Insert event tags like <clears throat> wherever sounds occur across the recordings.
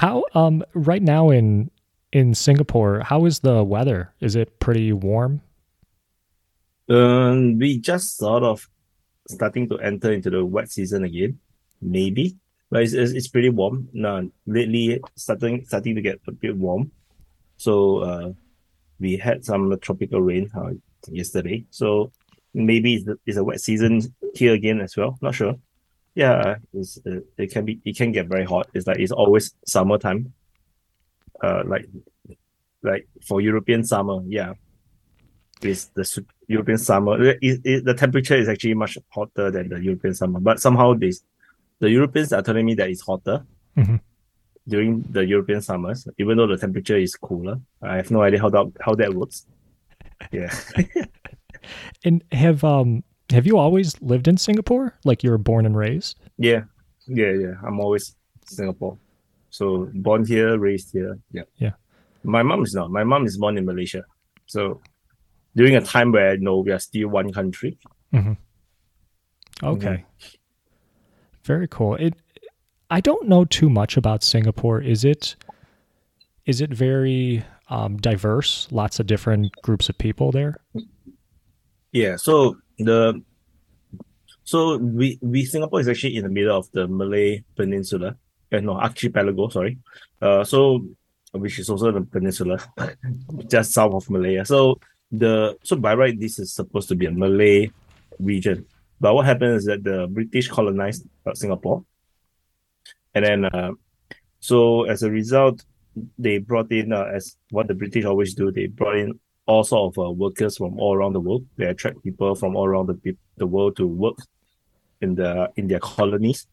How um right now in in Singapore, how is the weather? Is it pretty warm? Um, we just sort of starting to enter into the wet season again, maybe. But it's, it's, it's pretty warm. Now lately, starting starting to get a bit warm. So uh, we had some tropical rain uh, yesterday. So maybe it's, it's a wet season here again as well. Not sure. Yeah, it's, uh, it can be it can get very hot. It's like it's always summertime. Uh, like like for European summer, yeah, it's the European summer. It, it, the temperature is actually much hotter than the European summer, but somehow this the Europeans are telling me that it's hotter mm-hmm. during the European summers, even though the temperature is cooler. I have no idea how that how that works. Yeah. <laughs> and have um have you always lived in Singapore? Like you were born and raised? Yeah. Yeah, yeah. I'm always Singapore. So born here, raised here. Yeah. Yeah. My mom is not. My mom is born in Malaysia. So during a time where no, we are still one country. Mm-hmm. Okay. Mm-hmm. Very cool. It I don't know too much about Singapore. Is it is it very um, diverse? Lots of different groups of people there. Yeah. So the so we we Singapore is actually in the middle of the Malay Peninsula. Uh, no, archipelago. Sorry. Uh, so which is also the peninsula, <laughs> just south of Malaya. So the so by right, this is supposed to be a Malay region. But what happened is that the British colonized uh, Singapore, and then uh, so as a result, they brought in uh, as what the British always do. They brought in all sort of uh, workers from all around the world. They attract people from all around the the world to work in the in their colonies.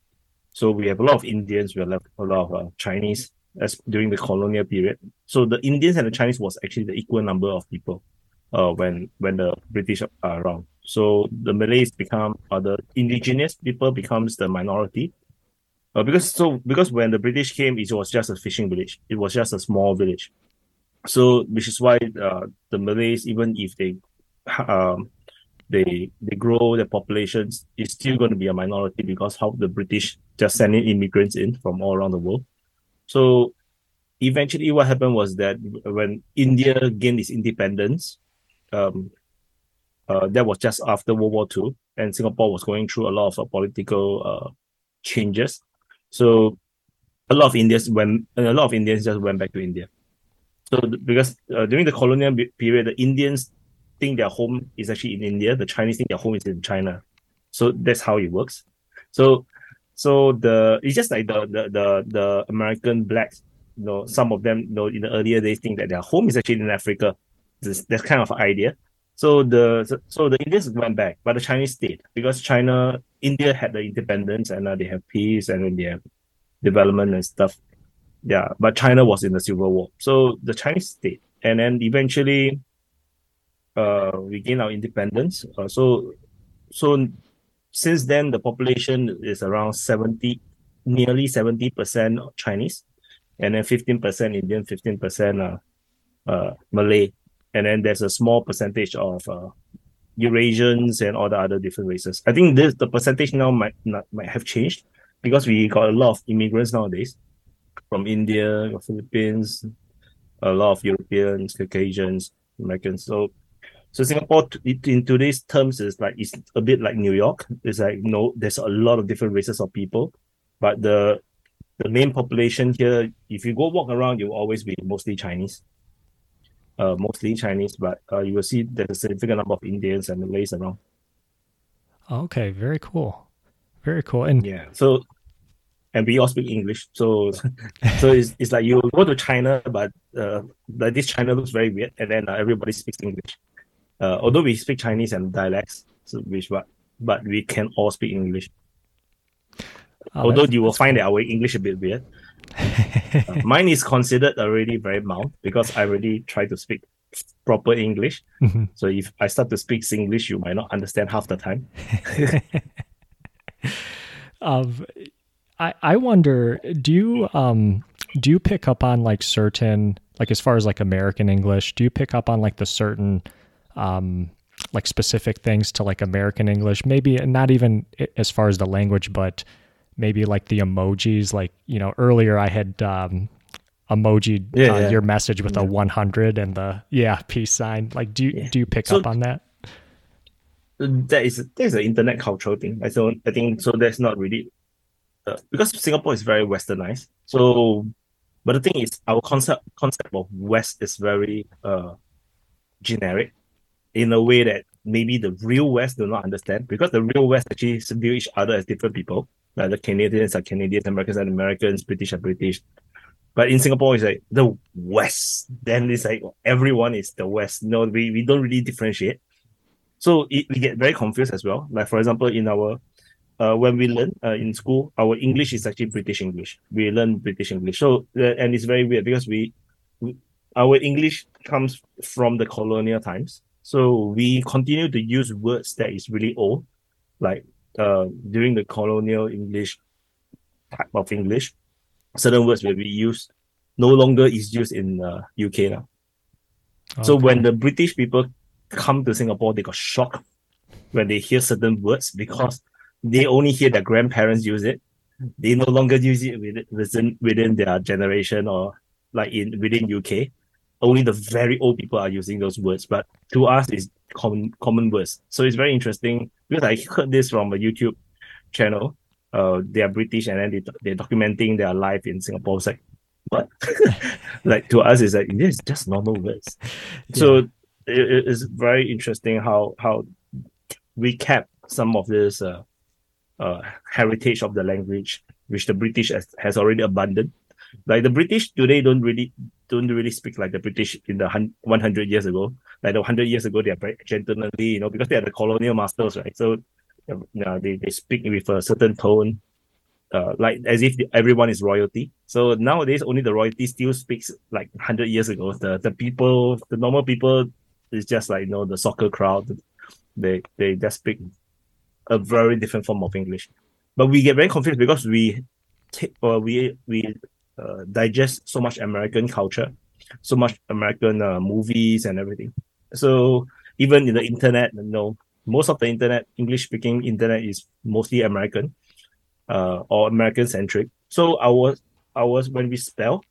So we have a lot of Indians, we have a lot of uh, Chinese as during the colonial period. So the Indians and the Chinese was actually the equal number of people uh, when when the British are around. So the Malays become uh, the indigenous people becomes the minority. Uh, because so because when the British came, it was just a fishing village. It was just a small village. So which is why uh, the Malays, even if they um, they they grow their populations, it's still going to be a minority because how the British just sending immigrants in from all around the world. So eventually, what happened was that when India gained its independence, um, uh, that was just after World War II, and Singapore was going through a lot of uh, political uh, changes. So a lot of Indians went, a lot of Indians just went back to India. So because uh, during the colonial period, the Indians think their home is actually in India, the Chinese think their home is in China. So that's how it works. So so the it's just like the the the, the American blacks, you know, some of them, you know, in the earlier days think that their home is actually in Africa. This that kind of idea. So the so the Indians went back, but the Chinese stayed because China, India had the independence and uh, they have peace and then they have development and stuff. Yeah, but China was in the Civil War, so the Chinese stayed, and then eventually, uh, we gained our independence. Uh, so, so since then the population is around 70 nearly 70% chinese and then 15% indian 15% uh, uh, malay. And then there's a small percentage of uh, eurasians and all the other different races. I think this the percentage now might not might have changed because we got a lot of immigrants nowadays from india philippines a lot of europeans caucasians americans. So so Singapore, in today's terms, is like it's a bit like New York. It's like you know, there's a lot of different races of people, but the the main population here, if you go walk around, you'll always be mostly Chinese. Uh, mostly Chinese, but uh, you will see there's a significant number of Indians and Malays around. Okay, very cool, very cool. And yeah, so and we all speak English, so <laughs> so it's, it's like you go to China, but uh, like this China looks very weird, and then uh, everybody speaks English. Uh, although we speak Chinese and dialects, so which but but we can all speak English. Oh, although you will find cool. that our English a bit weird. <laughs> uh, mine is considered already very mild because I already try to speak proper English. Mm-hmm. So if I start to speak English, you might not understand half the time. <laughs> um, I I wonder, do you um do you pick up on like certain like as far as like American English? Do you pick up on like the certain um, like specific things to like American English, maybe not even as far as the language, but maybe like the emojis. Like, you know, earlier I had, um, emoji Yeah, uh, yeah. your message with a 100 and the yeah peace sign. Like, do you Yeah. do you pick So- up on that? that is that is an internet cultural thing. I don't I think so. That's not really uh, because Singapore is very westernized. So, but the thing is, our concept concept of West is very uh generic in a way that maybe the real West do not understand because the real West actually view each other as different people. Like the Canadians are Canadians, Americans are Americans, British are British. But in Singapore, it's like the West. Then it's like everyone is the West. No, we, we don't really differentiate. So it, we get very confused as well. Like for example, in our uh, when we learn uh, in school, our English is actually British English. We learn British English. So uh, and it's very weird because we, we our English comes from the colonial times. So we continue to use words that is really old, like uh, during the colonial English type of English. Certain words will be used no longer is used in uh, UK now. So Okay. when the British people come to Singapore, they got shocked when they hear certain words because they only hear their grandparents use it. They no longer use it within within, within their generation or like in within UK. Only the very old people are using those words, but to us it's common common words. So it's very interesting because I heard this from a YouTube channel. Uh, they are British and then they they're documenting their life in Singapore. It's like what? <laughs> like to us, it's like this is just normal words. So it, it is very interesting how how we kept some of this uh, uh, heritage of the language, which the British has, has already abandoned. Like the British today don't really don't really speak like the British in the hun- 100 years ago. Like the 100 years ago, they are very gentlemanly, you know, because they are the colonial masters, right? So, uh, you know, they, they speak with a certain tone, uh, like as if everyone is royalty. So nowadays, only the royalty still speaks like 100 years ago. The the people, the normal people, is just like you know the soccer crowd. They they just speak a very different form of English, but we get very confused because we take or we we uh, digest so much American culture, so much American uh, movies and everything. So even in the internet, you know, most of the internet, English speaking internet is mostly American, uh, or American centric. So our our when we spell,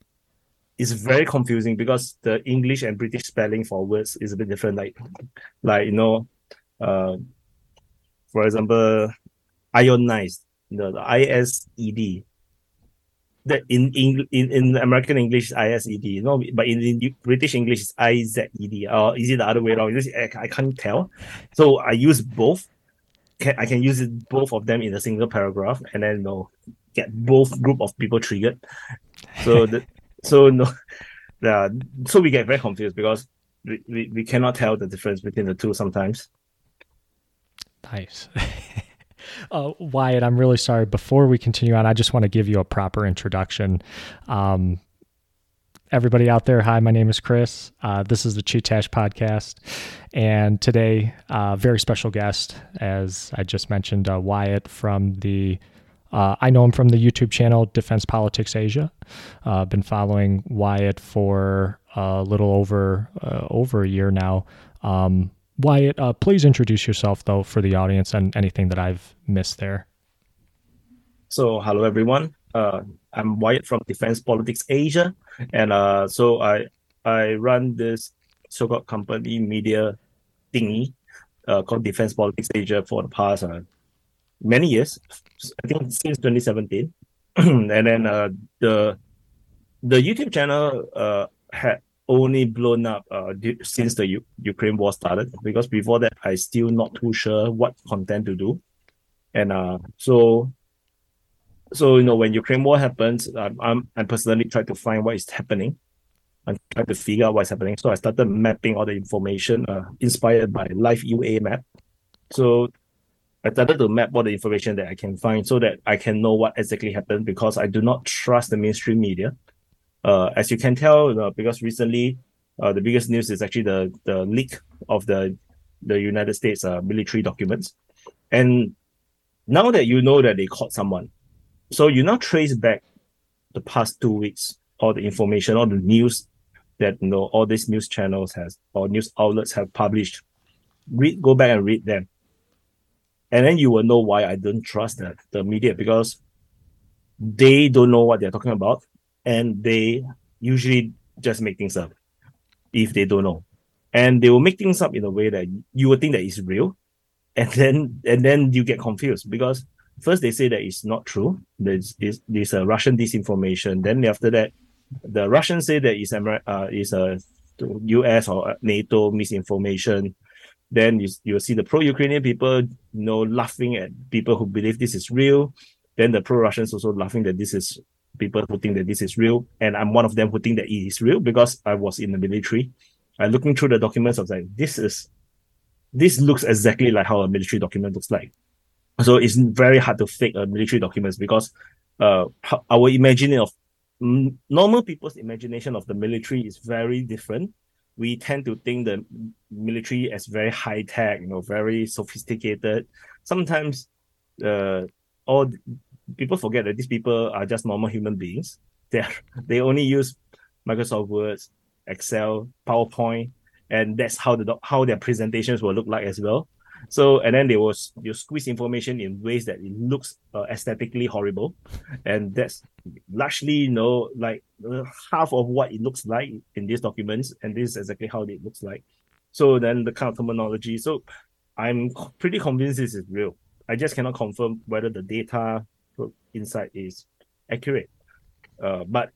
it's very confusing because the English and British spelling for words is a bit different. Like, like you know, uh, for example, ionized, the, the I S E D. That in, in in American English is I S E D, you know, but in, in British English is I Z E D. Or is it the other way around? I, I can't tell. So I use both. Can, I can use it, both of them in a single paragraph, and then you know, get both group of people triggered. So <laughs> the so no, yeah. So we get very confused because we, we, we cannot tell the difference between the two sometimes. Nice. <laughs> uh, Wyatt, I'm really sorry. Before we continue on, I just want to give you a proper introduction. Um, everybody out there, hi, my name is Chris. Uh, this is the Chee-Tash podcast. And today, uh, very special guest, as I just mentioned, uh, Wyatt from the uh, I know him from the YouTube channel Defense Politics Asia. Uh, been following Wyatt for a little over uh, over a year now. Um, Wyatt, uh, please introduce yourself though for the audience and anything that I've missed there. So hello everyone. Uh, I'm Wyatt from Defense Politics Asia, and uh, so I I run this so-called company media thingy uh, called Defense Politics Asia for the past uh, many years. I think since 2017, <clears throat> and then uh, the the YouTube channel had only blown up uh, since the U- Ukraine war started because before that I still not too sure what content to do, and uh, so so you know when Ukraine war happens, um, I'm I personally try to find what is happening. and try to figure out what's happening. So I started mapping all the information uh, inspired by Liveuamap. So I started to map all the information that I can find so that I can know what exactly happened because I do not trust the mainstream media. Uh, as you can tell, uh, because recently uh, the biggest news is actually the the leak of the the United States uh, military documents, and now that you know that they caught someone, so you now trace back the past two weeks, all the information, all the news that you know all these news channels has or news outlets have published. Read, go back and read them, and then you will know why I don't trust the, the media because they don't know what they're talking about, and they usually just make things up if they don't know. And they will make things up in a way that you would think that it's real. <laughs> And then and then you get confused because first they say that it's not true. There's is there's a Russian disinformation. Then after that, the Russians say that it's Amer- uh, is a US or NATO misinformation. Then you you see the pro-Ukrainian people you know laughing at people who believe this is real. Then the pro-Russians also laughing that this is people who think that this is real, and I'm one of them who think that it is real because I was in the military. I looking through the documents, I was like, this is this looks exactly like how a military document looks like. So it's very hard to fake a military documents because uh our imagining of normal people's imagination of the military is very different. We tend to think the military as very high tech, you know, very sophisticated. Sometimes, uh, all people forget that these people are just normal human beings. <laughs> They they only use Microsoft Words, Excel, PowerPoint, and that's how the how their presentations will look like as well. So and then they was you squeeze information in ways that it looks uh, aesthetically horrible, and that's largely you know like uh, half of what it looks like in these documents, and this is exactly how it looks like. So then the kind of terminology. So I'm pretty convinced this is real. I just cannot confirm whether the data inside is accurate. Uh, but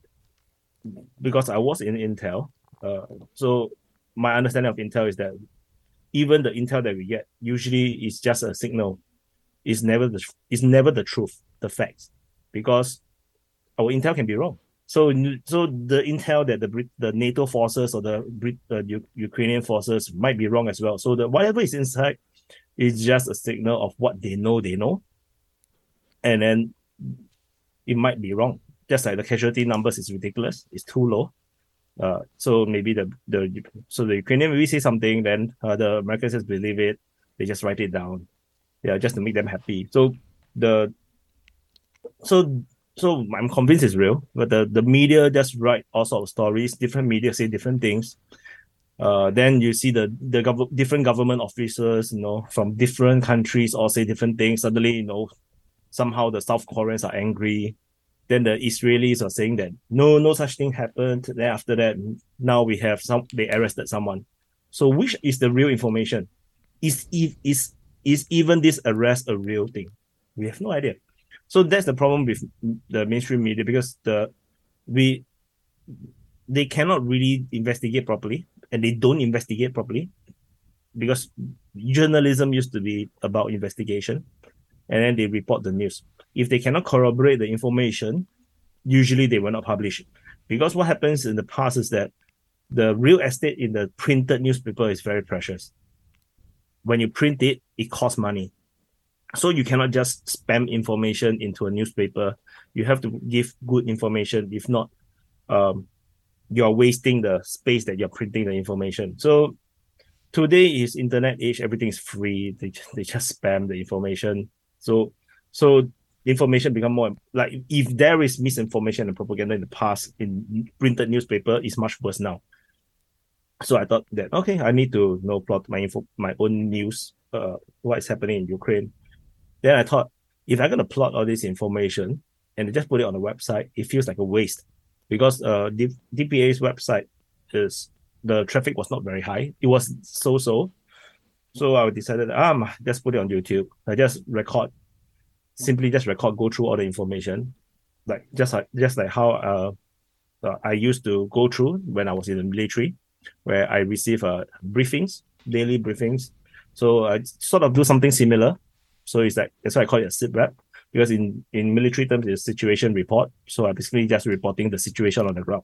because I was in Intel, uh, so my understanding of Intel is that even the intel that we get usually is just a signal. It's never the it's never the truth, the facts, because our intel can be wrong. So so the intel that the the NATO forces or the uh, Ukrainian forces might be wrong as well. So the whatever is inside is just a signal of what they know they know, and then it might be wrong. Just like the casualty numbers is ridiculous, it's too low. Uh, so maybe the the so the Ukrainian maybe say something, then uh, the Americans just believe it. They just write it down, yeah, just to make them happy. So the so so I'm convinced it's real, but the the media just write all sorts of stories. Different media say different things. Uh, then you see the the gov- different government officers, you know, from different countries all say different things. Suddenly, you know, somehow the South Koreans are angry then the Israelis are saying that no, no such thing happened. Then after that, now we have some they arrested someone. So which is the real information? Is is is even this arrest a real thing? We have no idea. So that's the problem with the mainstream media because the we they cannot really investigate properly and they don't investigate properly because journalism used to be about investigation and then they report the news if they cannot corroborate the information, usually they will not publish. Because what happens in the past is that the real estate in the printed newspaper is very precious. When you print it, it costs money. So you cannot just spam information into a newspaper. You have to give good information. If not, um, you're wasting the space that you're printing the information. So today is internet age. Everything is free. They, they just spam the information. So so information become more like if there is misinformation and propaganda in the past in printed newspaper is much worse now. So i thought that okay i need to you know plot my info my own news uh what is happening in ukraine. Then i thought if i'm to plot all this information and just put it on the website it feels like a waste. Because uh D- dpa's website is the traffic was not very high. It was so so so i decided um just put it on youtube i just record simply just record, go through all the information, like just like just like how uh, uh, I used to go through when I was in the military, where I receive uh, briefings, daily briefings. So I sort of do something similar. So it's like that's why I call it a sit rep because in in military terms it's situation report. So I basically just reporting the situation on the ground,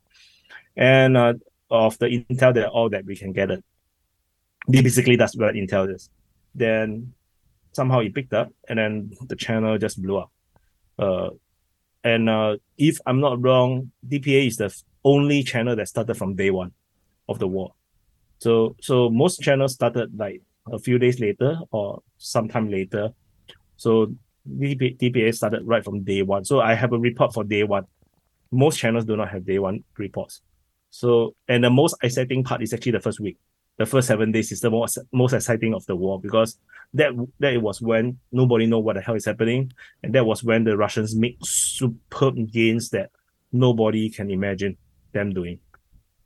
and uh, of the intel that all that we can gather. Basically, that's what intel is. Then somehow it picked up and then the channel just blew up. Uh, and uh, if I'm not wrong, DPA is the only channel that started from day one of the war. So so most channels started like a few days later or sometime later. So DPA, started right from day one. So I have a report for day one. Most channels do not have day one reports. So and the most exciting part is actually the first week the first seven days is the most most exciting of the war because that that was when nobody know what the hell is happening, and that was when the Russians make superb gains that nobody can imagine. them doing.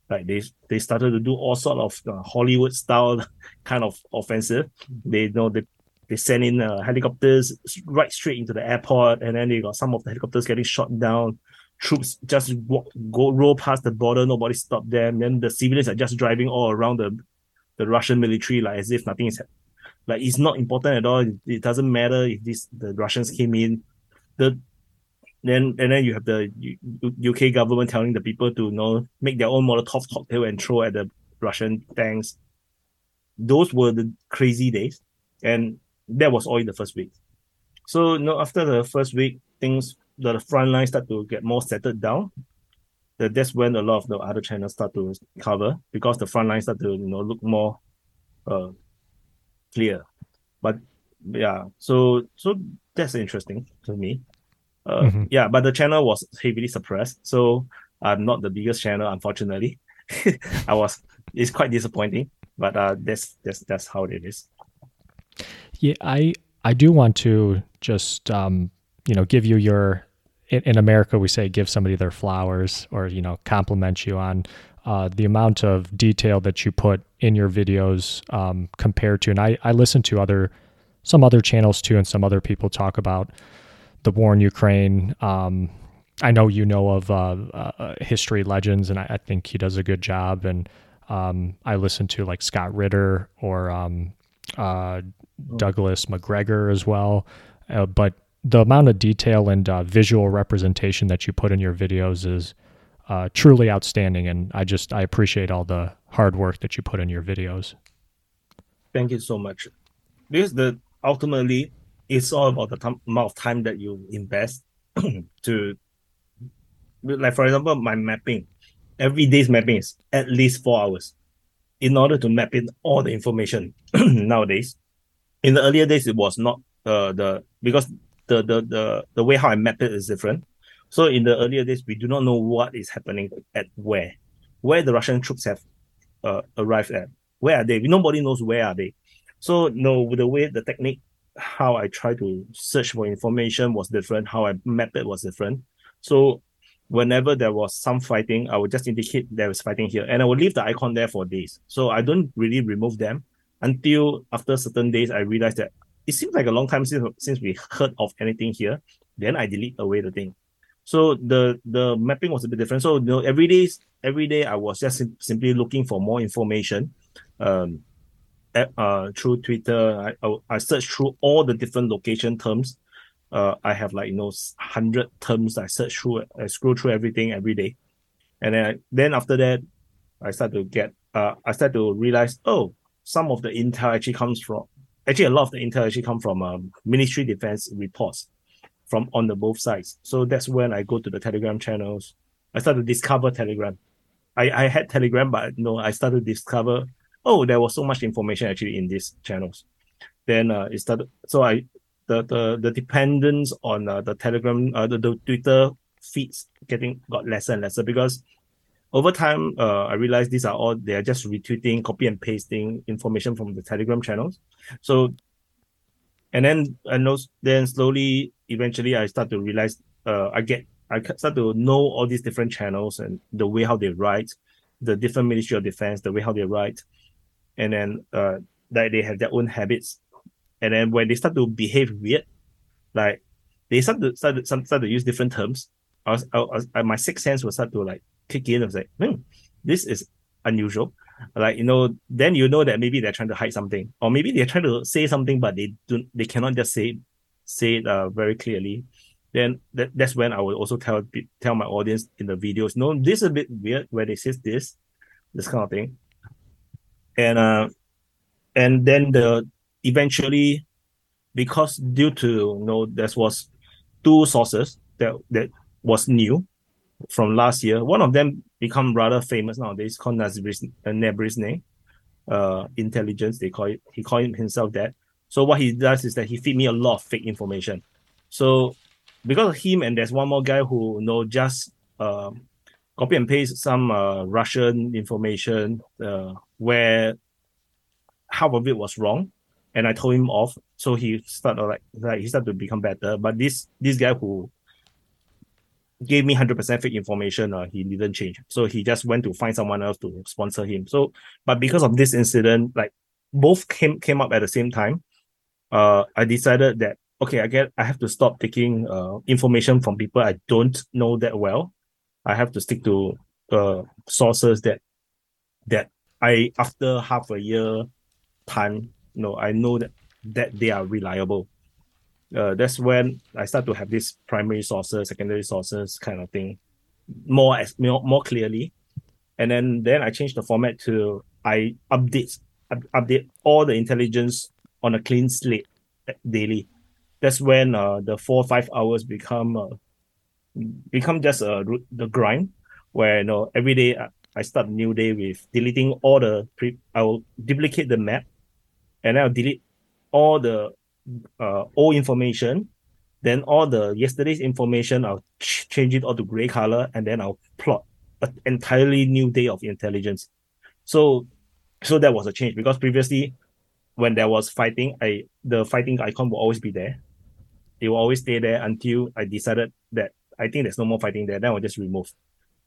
Like they they started to do all sort of uh, Hollywood style <laughs> kind of offensive. They you know they they send in uh, helicopters right straight into the airport, and then they got some of the helicopters getting shot down. Troops just walk, go roll past the border, nobody stop them. Then the civilians are just driving all around the the Russian military like as if nothing is like it's not important at all. It, doesn't matter if this the Russians came in. The then and then you have the UK government telling the people to you know make their own Molotov cocktail and throw at the Russian tanks. Those were the crazy days, and that was all in the first week. So you know, after the first week, things the front line start to get more settled down. That that's when a lot of the other channels start to cover because the front line start to you know look more uh clear. But yeah, so so that's interesting to me. Uh, mm-hmm. yeah, but the channel was heavily suppressed, so I'm not the biggest channel, unfortunately. <laughs> I was it's quite disappointing, but uh, that's that's that's how it is. Yeah, I I do want to just um, you know give you your in, in, America we say give somebody their flowers or you know compliment you on uh, the amount of detail that you put in your videos um, compared to and I I listen to other some other channels too and some other people talk about the war in Ukraine. Um, I know you know of uh, uh, history legends and I, I, think he does a good job and um, I listen to like Scott Ritter or um, uh, Oh. Douglas Macgregor as well. Uh, but the amount of detail and uh, visual representation that you put in your videos is uh, truly outstanding, and I just I appreciate all the hard work that you put in your videos. Thank you so much. Because the ultimately it's all about the t- amount of time that you invest <clears throat> to, like for example, my mapping. Every day's mapping is at least four hours in order to map in all the information <clears throat> nowadays in the earlier days it was not uh, the because the, the the the way how I map it is different. So in the earlier days, we do not know what is happening at where, where the Russian troops have uh, arrived at. Where are they? Nobody knows where are they. So no, the way the technique, how I try to search for information was different. How I map it was different. So whenever there was some fighting, I would just indicate there was fighting here, and I would leave the icon there for days. So I don't really remove them until after certain days, I realized that it seems like a long time since since we heard of anything here. Then I delete away the thing. So the the mapping was a bit different. So you know, every day, every day I was just sim- simply looking for more information. Um, at, uh, through Twitter, I, I I search through all the different location terms. Uh, I have like you know hundred terms. I search through, I scroll through everything every day, and then I, then after that, I start to get uh, I start to realize, oh, some of the intel actually comes from actually a lot of the intel actually come from um, Ministry Defense reports from on the both sides. So that's when I go to the Telegram channels. I start to discover Telegram. I, I had Telegram, but no, I started to discover oh there was so much information actually in these channels. Then uh, it started. So I the the the dependence on uh, the Telegram uh, the, the Twitter feeds getting got lesser and lesser because over time, uh, I realized these are all they are just retweeting, copy and pasting information from the Telegram channels. So, and then and those, then slowly, eventually, I start to realize, uh, I get I start to know all these different channels and the way how they write, the different Ministry of Defense, the way how they write, and then uh, that they have their own habits, and then when they start to behave weird, like they start to start to, start to use different terms. I was, I was, my sixth sense will start to like kick in. I was like, hmm, this is unusual. Like, you know, then you know that maybe they're trying to hide something. Or maybe they're trying to say something, but they don't. they cannot just say say it uh, very clearly. Then that, that's when I will also tell tell my audience in the videos, no, this is a bit weird where they say this, this kind of thing. And uh and then the eventually because due to you know there was two sources that that was new from last year. One of them become rather famous nowadays, called uh, uh, intelligence. They call it. He called himself that. So what he does is that he feed me a lot of fake information. So because of him, and there's one more guy who you know just uh, copy and paste some uh, Russian information uh, where half of it was wrong, and I told him off. So he started like like he started to become better. But this this guy who gave me 100% fake information, uh, he didn't change. So he just went to find someone else to sponsor him. So, but because of this incident, like both came came up at the same time, uh, I decided that okay, I get I have to stop taking uh information from people I don't know that well. I have to stick to uh sources that that I after half a year time, you know, I know that that they are reliable. Uh, that's when I start to have this primary sources, secondary sources kind of thing, more as more, more clearly. And then then I change the format to I update update all the intelligence on a clean slate daily. That's when uh, the four five hours become uh, become just a the grind where you know every day I, start new day with deleting all the pre I will duplicate the map and I'll delete all the uh, old information. Then all the yesterday's information, I'll ch- change it all to gray color, and then I'll plot an entirely new day of intelligence. So, so that was a change because previously, when there was fighting, I the fighting icon will always be there. It will always stay there until I decided that I think there's no more fighting there. Then I'll just remove.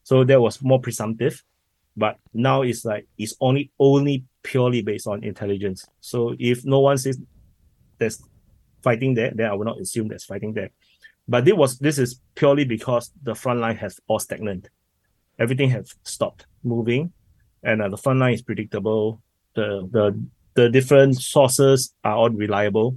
So that was more presumptive, but now it's like it's only only purely based on intelligence. So if no one says there's fighting there, then I will not assume there's fighting there. But this was this is purely because the front line has all stagnant. Everything has stopped moving, and uh, the front line is predictable. The the the different sources are all reliable.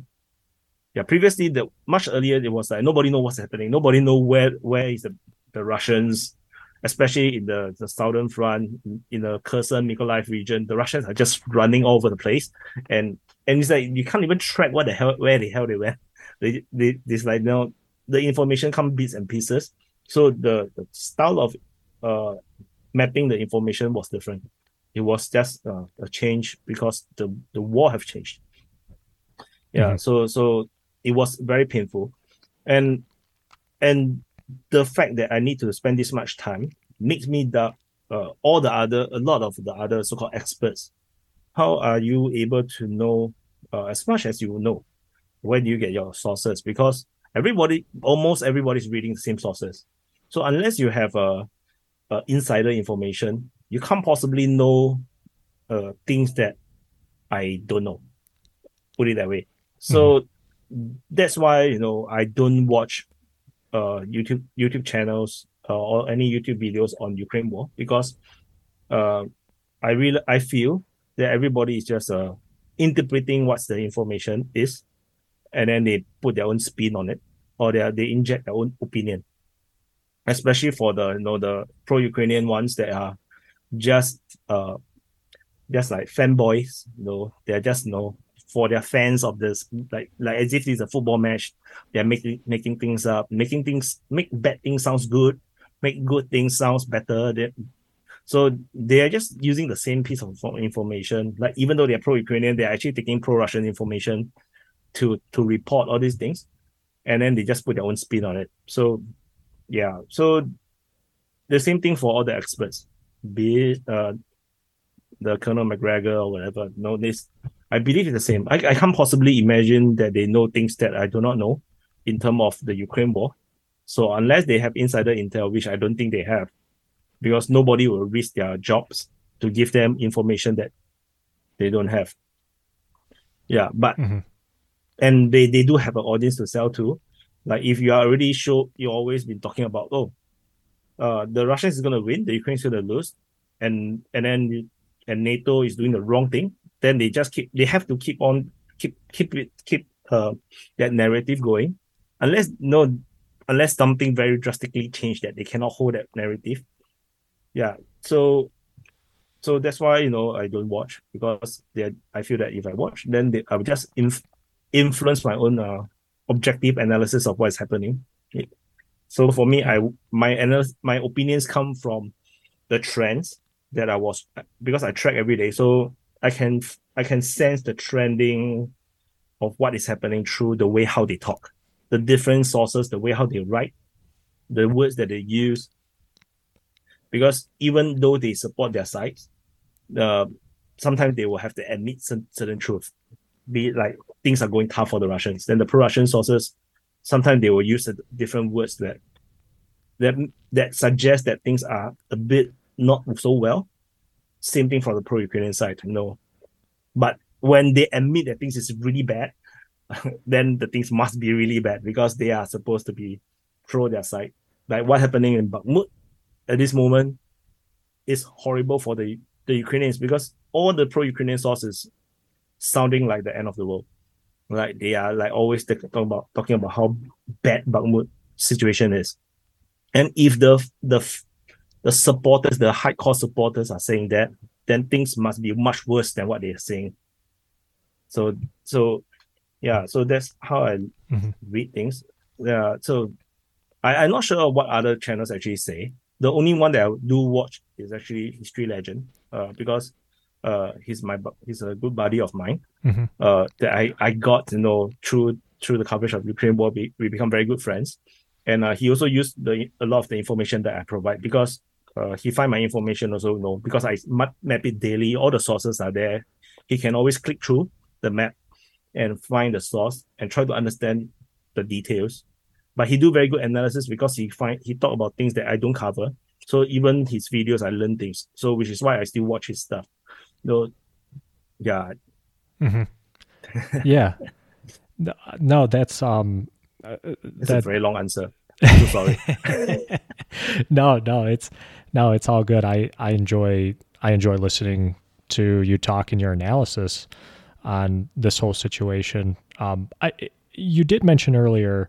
Yeah, previously the much earlier it was like nobody know what's happening. Nobody know where where is the, the Russians, especially in the, the southern front in the Kherson Mykolaiv region. The Russians are just running all over the place, and and it's like you can't even track what the hell where the hell they went. They they this like you know the information come bits and pieces. So the, the style of uh mapping the information was different. It was just uh, a change because the the war have changed. Yeah, mm-hmm. so so it was very painful, and and the fact that I need to spend this much time makes me doubt uh, all the other a lot of the other so-called experts. How are you able to know uh, as much as you know, where do you get your sources? Because everybody, almost everybody is reading the same sources. So unless you have a, a insider information, you can't possibly know uh, things that I don't know. Put it that way. So mm-hmm. that's why you know I don't watch uh YouTube YouTube channels uh, or any YouTube videos on Ukraine war because uh I really I feel that everybody is just uh interpreting what's the information is, and then they put their own spin on it, or they they inject their own opinion. Especially for the you know the pro-Ukrainian ones that are just uh just like fanboys, you know, they're just you know for their fans of this, like like as if it's a football match, they're making making things up, making things make bad things sounds good, make good things sounds better. So they are just using the same piece of information. Like even though they're pro-Ukrainian, they're actually taking pro-Russian information to to report all these things, and then they just put their own spin on it. So yeah, so the same thing for all the experts, be it uh, the Colonel Macgregor or whatever. No, this I believe it's the same. I, I can't possibly imagine that they know things that I do not know in terms of the Ukraine war. So unless they have insider intel, which I don't think they have, because nobody will risk their jobs to give them information that they don't have. Yeah, but mm-hmm. and they, they do have an audience to sell to. Like if you are already show you always been talking about oh, uh, the Russians is gonna win, the Ukraine's gonna lose, and and then and NATO is doing the wrong thing. Then they just keep they have to keep on keep keep it keep uh that narrative going, unless no unless something very drastically changed that they cannot hold that narrative yeah. So so that's why you know I don't watch because they I feel that if I watch then they, I will just inf- influence my own uh, objective analysis of what is happening. So for me, I my analysis, my opinions come from the trends that I was because I track every day, so I can I can sense the trending of what is happening through the way how they talk, the different sources, the way how they write, the words that they use, because even though they support their sides, uh, sometimes they will have to admit some, certain truth. Be like things are going tough for the Russians. Then the pro-Russian sources, sometimes they will use different words that that that suggests that things are a bit not so well. Same thing from the pro-Ukrainian side, no. But when they admit that things is really bad, <laughs> then the things must be really bad because they are supposed to be pro their side. Like what happening in Bakhmut at this moment is horrible for the the Ukrainians because all the pro-Ukrainian sources sounding like the end of the world. Like they are like always talking about talking about how bad Bakhmut situation is. And if the the the supporters, the hardcore supporters are saying that, then things must be much worse than what they're saying. So so yeah, so that's how I mm-hmm. read things. Yeah, so I, I'm not sure what other channels actually say. The only one that I do watch is actually History Legend, uh, because uh he's my he's a good buddy of mine. Mm-hmm. Uh, that I I got to know through through the coverage of Ukraine war. We, we become very good friends, and uh, he also used the a lot of the information that I provide because uh, he find my information also you know because I map, map it daily. All the sources are there. He can always click through the map and find the source and try to understand the details. But he do very good analysis because he find he talk about things that I don't cover. So even his videos, I learn things. So which is why I still watch his stuff. No, yeah, mm-hmm. <laughs> yeah. No, that's um. Uh, that's that, a very long answer. <laughs> I'm sorry. <laughs> no, no, it's no, it's all good. I I enjoy I enjoy listening to you talk and your analysis on this whole situation. Um, I you did mention earlier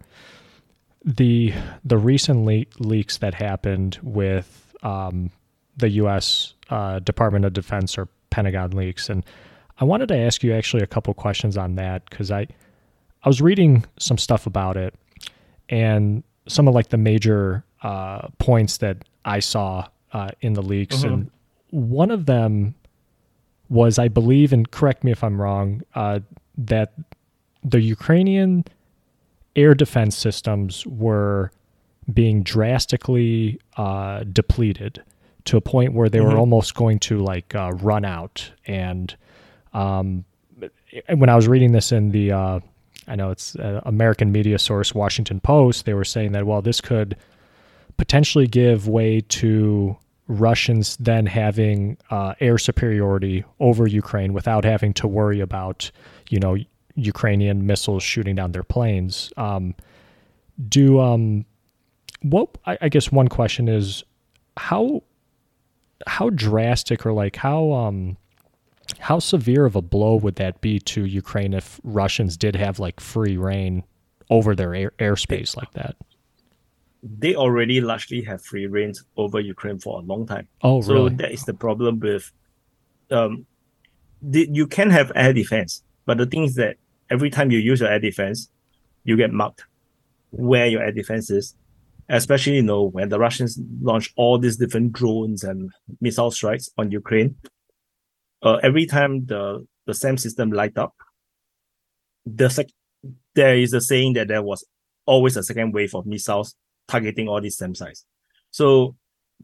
the the recent le- leaks that happened with um, the U.S. Uh, Department of Defense or Pentagon leaks, and I wanted to ask you actually a couple questions on that because I I was reading some stuff about it and some of like the major uh, points that I saw uh, in the leaks, mm-hmm. and one of them was, I believe, and correct me if I'm wrong, uh, that the Ukrainian air defense systems were being drastically uh, depleted to a point where they mm-hmm. were almost going to like uh, run out. And um, when I was reading this in the, uh, I know it's American media source, Washington Post, they were saying that well, this could potentially give way to Russians then having uh, air superiority over Ukraine without having to worry about, you know, Ukrainian missiles shooting down their planes. Um, do um, what? I, I guess one question is how how drastic or like how um how severe of a blow would that be to Ukraine if Russians did have like free reign over their air, airspace like that? They already largely have free reign over Ukraine for a long time. Oh, so really? that is the problem with um, the, you can have air defense, but the thing is that every time you use your air defense, you get marked where your air defense is especially you know when the Russians launch all these different drones and missile strikes on Ukraine. Uh, every time the the SAM system light up, the sec- there is a saying that there was always a second wave of missiles targeting all these SAM sites. So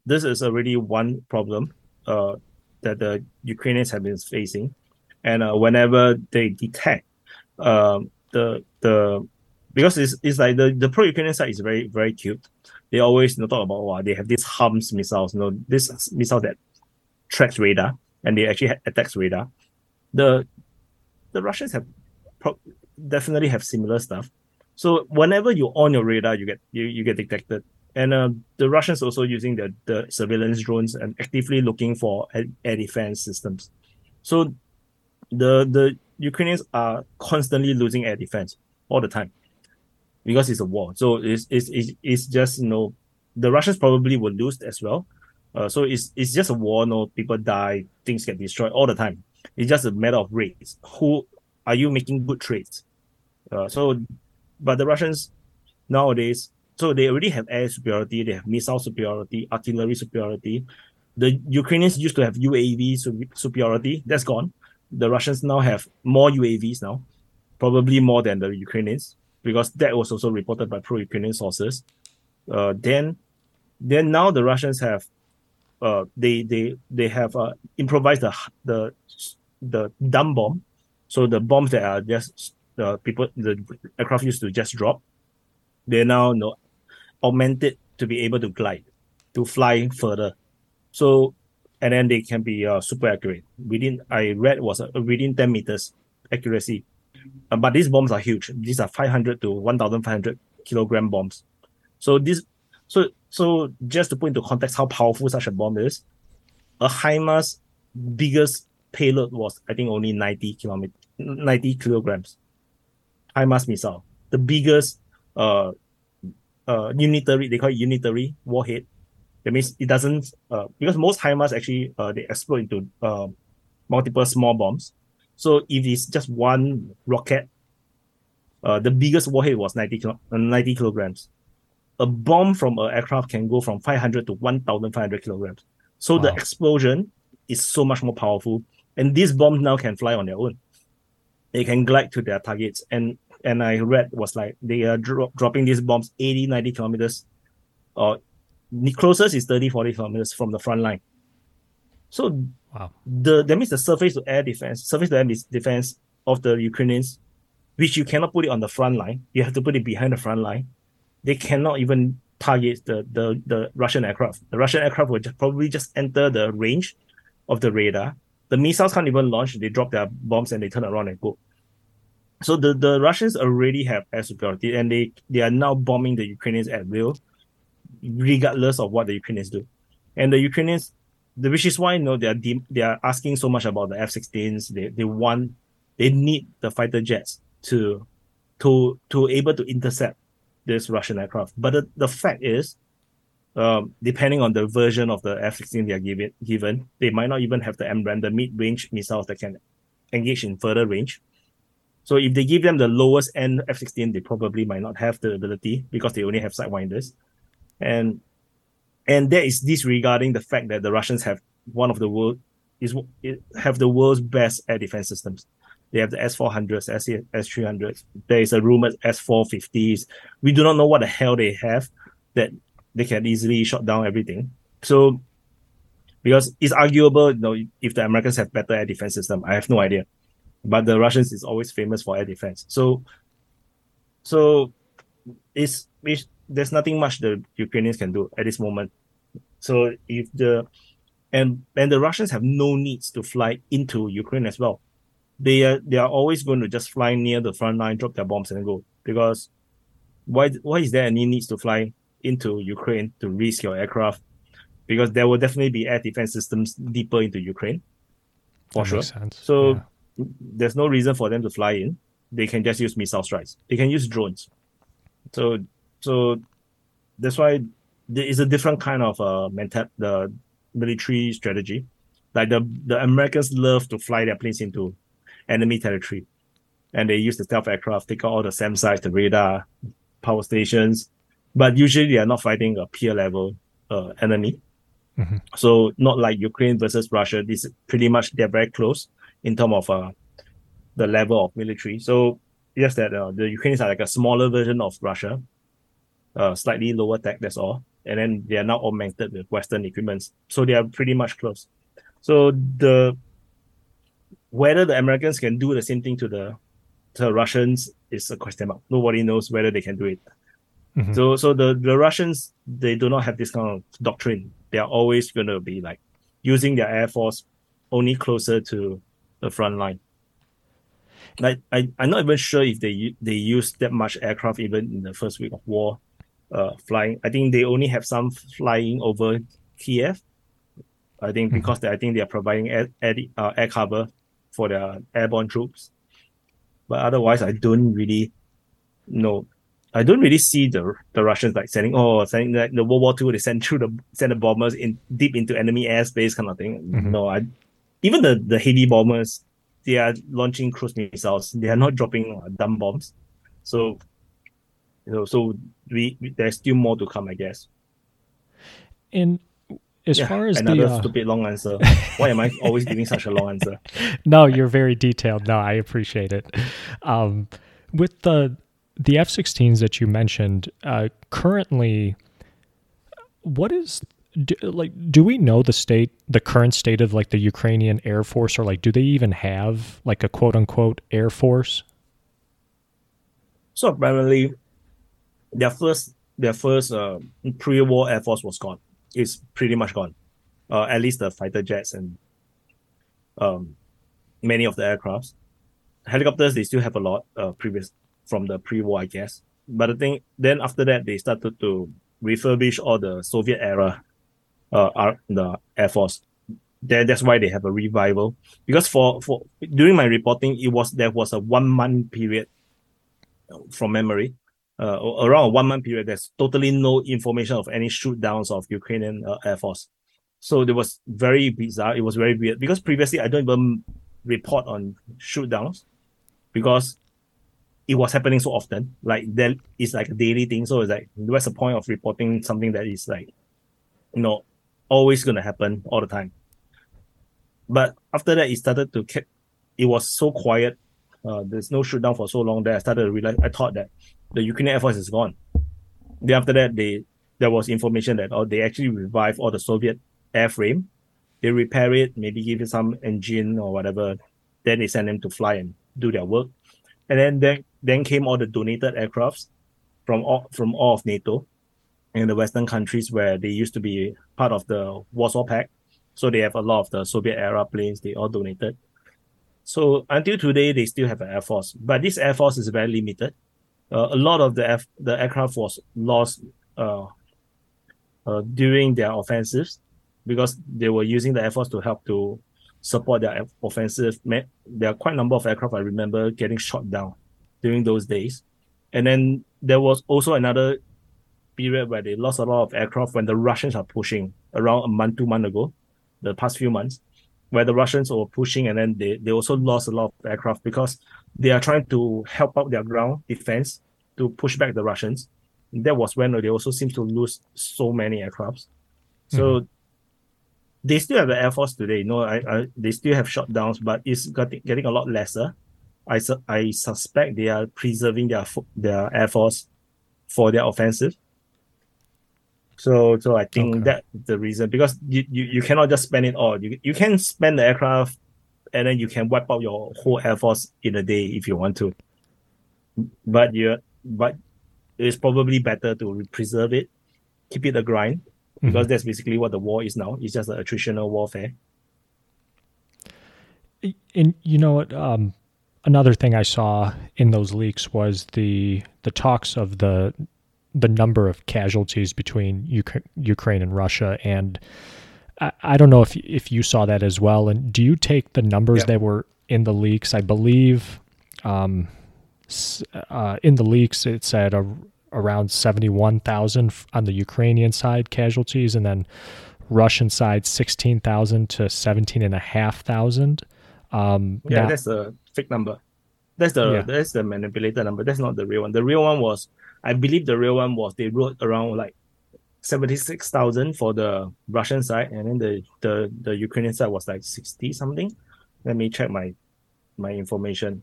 this is already one problem uh, that the Ukrainians have been facing, and uh, whenever they detect um, the the because it's, it's like the, the pro-Ukrainian side is very very cute they always you know, talk about wow, they have these HARMS missiles, you know, this missile that tracks radar and they actually attacks radar. The the Russians have pro- definitely have similar stuff. So whenever you on your radar, you get you, you get detected. And uh, the Russians also using the, the surveillance drones and actively looking for air, air defense systems. So the the Ukrainians are constantly losing air defense all the time because it's a war. So it's it's it's, it's just you know the Russians probably will lose as well. Uh, so it's it's just a war. You no, know, people die, things get destroyed all the time. It's just a matter of rates. Who are you making good trades? Uh, so, but the Russians nowadays, so they already have air superiority, they have missile superiority, artillery superiority. The Ukrainians used to have UAV superiority. That's gone. The Russians now have more UAVs now, probably more than the Ukrainians because that was also reported by pro-Ukrainian sources. Uh, then, then now the Russians have, uh, they they they have uh, improvised the the the dumb bomb, so the bombs that are just the people the aircraft used to just drop, they're now you know, augmented to be able to glide, to fly further. So, and then they can be uh, super accurate. Within I read was uh, within 10 meters accuracy. Uh, but these bombs are huge. These are 500 to 1,500 kilogram bombs. So this, so so just to put into context how powerful such a bomb is, a HIMARS biggest payload was I think only 90 kilometer, 90 kilograms. HIMARS missile, the biggest uh uh unitary they call it unitary warhead. That means it doesn't uh because most HIMARS actually uh they explode into uh multiple small bombs. So if it's just one rocket, uh the biggest warhead was 90 kilo, uh, 90 kilograms. A bomb from an aircraft can go from 500 to 1,500 kilograms. So wow. the explosion is so much more powerful. And these bombs now can fly on their own. They can glide to their targets. And and I read was like they are dro- dropping these bombs 80, 90 kilometers. Or uh, the closest is 30, 40 kilometers from the front line. So wow. the that means the surface to air defense, surface to air defense of the Ukrainians, which you cannot put it on the front line. You have to put it behind the front line. They cannot even target the the, the Russian aircraft. The Russian aircraft will just probably just enter the range of the radar. The missiles can't even launch. They drop their bombs and they turn around and go. So the, the Russians already have air superiority and they, they are now bombing the Ukrainians at will, regardless of what the Ukrainians do. And the Ukrainians, the, which is why you know they are de- they are asking so much about the F-16s. They they want they need the fighter jets to to to able to intercept this Russian aircraft. But the, the fact is, um, depending on the version of the F-16 they are given, given, they might not even have the AMRAAM, the mid-range missiles that can engage in further range. So if they give them the lowest end F-16, they probably might not have the ability because they only have sidewinders. And and that is disregarding the fact that the Russians have one of the world is have the world's best air defense systems. They have the S400s, S S three hundreds. There is a rumored S450s. We do not know what the hell they have that they can easily shut down everything. So, because it's arguable, you know, if the Americans have better air defense system, I have no idea. But the Russians is always famous for air defense. So, so it's, it's there's nothing much the Ukrainians can do at this moment. So if the and and the Russians have no needs to fly into Ukraine as well. They are they are always going to just fly near the front line, drop their bombs and go. Because why why is there any needs to fly into Ukraine to risk your aircraft because there will definitely be air defense systems deeper into Ukraine for that sure. So yeah. there's no reason for them to fly in. They can just use missile strikes. They can use drones. So so that's why there is a different kind of uh mental the military strategy. Like the the Americans love to fly their planes into enemy territory. And they use the stealth aircraft, take out all the SAM sites, the radar, power stations, but usually they are not fighting a peer level uh, enemy. Mm-hmm. So not like Ukraine versus Russia. This pretty much they're very close in terms of uh, the level of military. So yes, that uh, the Ukrainians are like a smaller version of Russia, uh, slightly lower tech. That's all, and then they are now augmented with Western equipment. So they are pretty much close. So the whether the Americans can do the same thing to the to the Russians is a question mark. Nobody knows whether they can do it. Mm-hmm. So so the, the Russians they do not have this kind of doctrine. They are always going to be like using their air force only closer to the front line. Like I I'm not even sure if they they use that much aircraft even in the first week of war, uh, flying. I think they only have some flying over Kiev. I think mm-hmm. because they, I think they are providing air air, uh, air cover for their airborne troops. But otherwise, I don't really know I don't really see the the Russians like sending oh sending like the World War II they send through the send the bombers in deep into enemy airspace kind of thing. Mm-hmm. No, I even the the heavy bombers they are launching cruise missiles. They are not dropping uh, dumb bombs. So you know, so we, we, there's still more to come, I guess. And as yeah, far as another the uh... stupid long answer. <laughs> Why am I always giving such a long answer? no, you're very detailed. No, I appreciate it. Um, with the the F 16s that you mentioned, uh, currently, what is. Do, like do we know the state the current state of like the ukrainian air force or like do they even have like a quote unquote air force so apparently their first their first uh, pre-war air force was gone. It's pretty much gone. Uh, at least the fighter jets and um, many of the aircrafts. Helicopters they still have a lot uh, previous from the pre-war, I guess. But the thing then after that they started to refurbish all the Soviet era uh the Air Force. There, that's why they have a revival. Because for, for during my reporting, it was there was a one month period from memory. Uh, around a one month period, there's totally no information of any shoot downs of Ukrainian uh, Air Force. So it was very bizarre. It was very weird because previously I don't even report on shoot downs because it was happening so often. Like that is like a daily thing. So it's like what's the point of reporting something that is like, you know, always gonna happen all the time. But after that, it started to keep. It was so quiet. Uh, there's no shoot down for so long that I started to realize. I thought that the Ukrainian Air Force is gone. Then after that, they there was information that oh they actually revived all the Soviet airframe. They repair it, maybe give it some engine or whatever. Then they send them to fly and do their work. And then then, then came all the donated aircrafts from all from all of NATO and the Western countries where they used to be part of the Warsaw Pact. So they have a lot of the Soviet era planes, they all donated. So until today, they still have an air force, but this air force is very limited. Uh, a lot of the F, the aircraft was lost uh, uh, during their offensives because they were using the air force to help to support their offensive. There are quite a number of aircraft I remember getting shot down during those days. And then there was also another period where they lost a lot of aircraft when the Russians are pushing around a month, two months ago, the past few months, where the Russians were pushing and then they, they also lost a lot of aircraft because they are trying to help out their ground defense to push back the Russians. That was when they also seem to lose so many aircrafts. So mm-hmm they still have the Air Force today. No, I, I they still have shutdowns, but it's getting, getting a lot lesser. I, su- I suspect they are preserving their their Air Force for their offensive. So so I think okay. that the reason because you, you, you cannot just spend it all. You you can spend the aircraft and then you can wipe out your whole Air Force in a day if you want to. But you but it's probably better to preserve it, keep it a grind, because mm-hmm. that's basically what the war is now. It's just an attritional warfare. And you know what? Um, another thing I saw in those leaks was the the talks of the the number of casualties between Uk- Ukraine and Russia, and I, I, don't know if if you saw that as well. And do you take the numbers yeah. that were in the leaks? I believe um, uh, in the leaks it said a around 71,000 on the Ukrainian side casualties, and then Russian side 16,000 to 17,500. Um, yeah, now, that's a fake number. That's the yeah. that's the manipulated number. That's not the real one. The real one was, I believe, the real one was they wrote around like seventy six thousand for the Russian side, and then the the the Ukrainian side was like sixty something. Let me check my my information.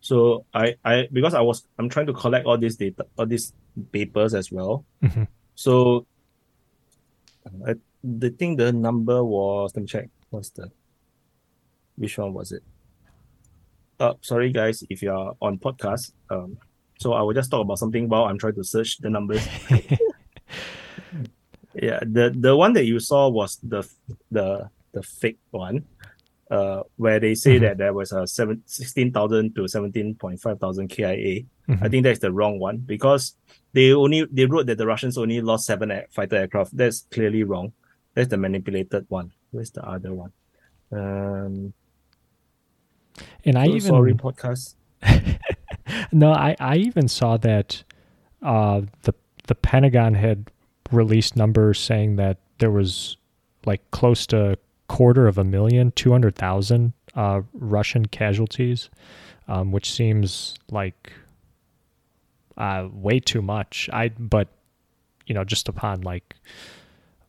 So I, I because I was I'm trying to collect all these data, all these papers as well. Mm-hmm. So I the thing the number was let me check. What's the which one was it? Uh sorry guys if you are on podcast. Um so I will just talk about something while I'm trying to search the numbers. <laughs> yeah, the the one that you saw was the the the fake one uh, where they say mm-hmm. that there was a seven, 16,000 to 17.5 thousand KIA. Mm-hmm. I think that's the wrong one because they only they wrote that the Russians only lost seven air, fighter aircraft. That's clearly wrong. That's the manipulated one. Where's the other one? Um, and I so even sorry podcast. <laughs> no, I I even saw that uh, the the Pentagon had released numbers saying that there was like close to quarter of a million, 200,000 uh, Russian casualties, um, which seems like uh, way too much. I but you know just upon like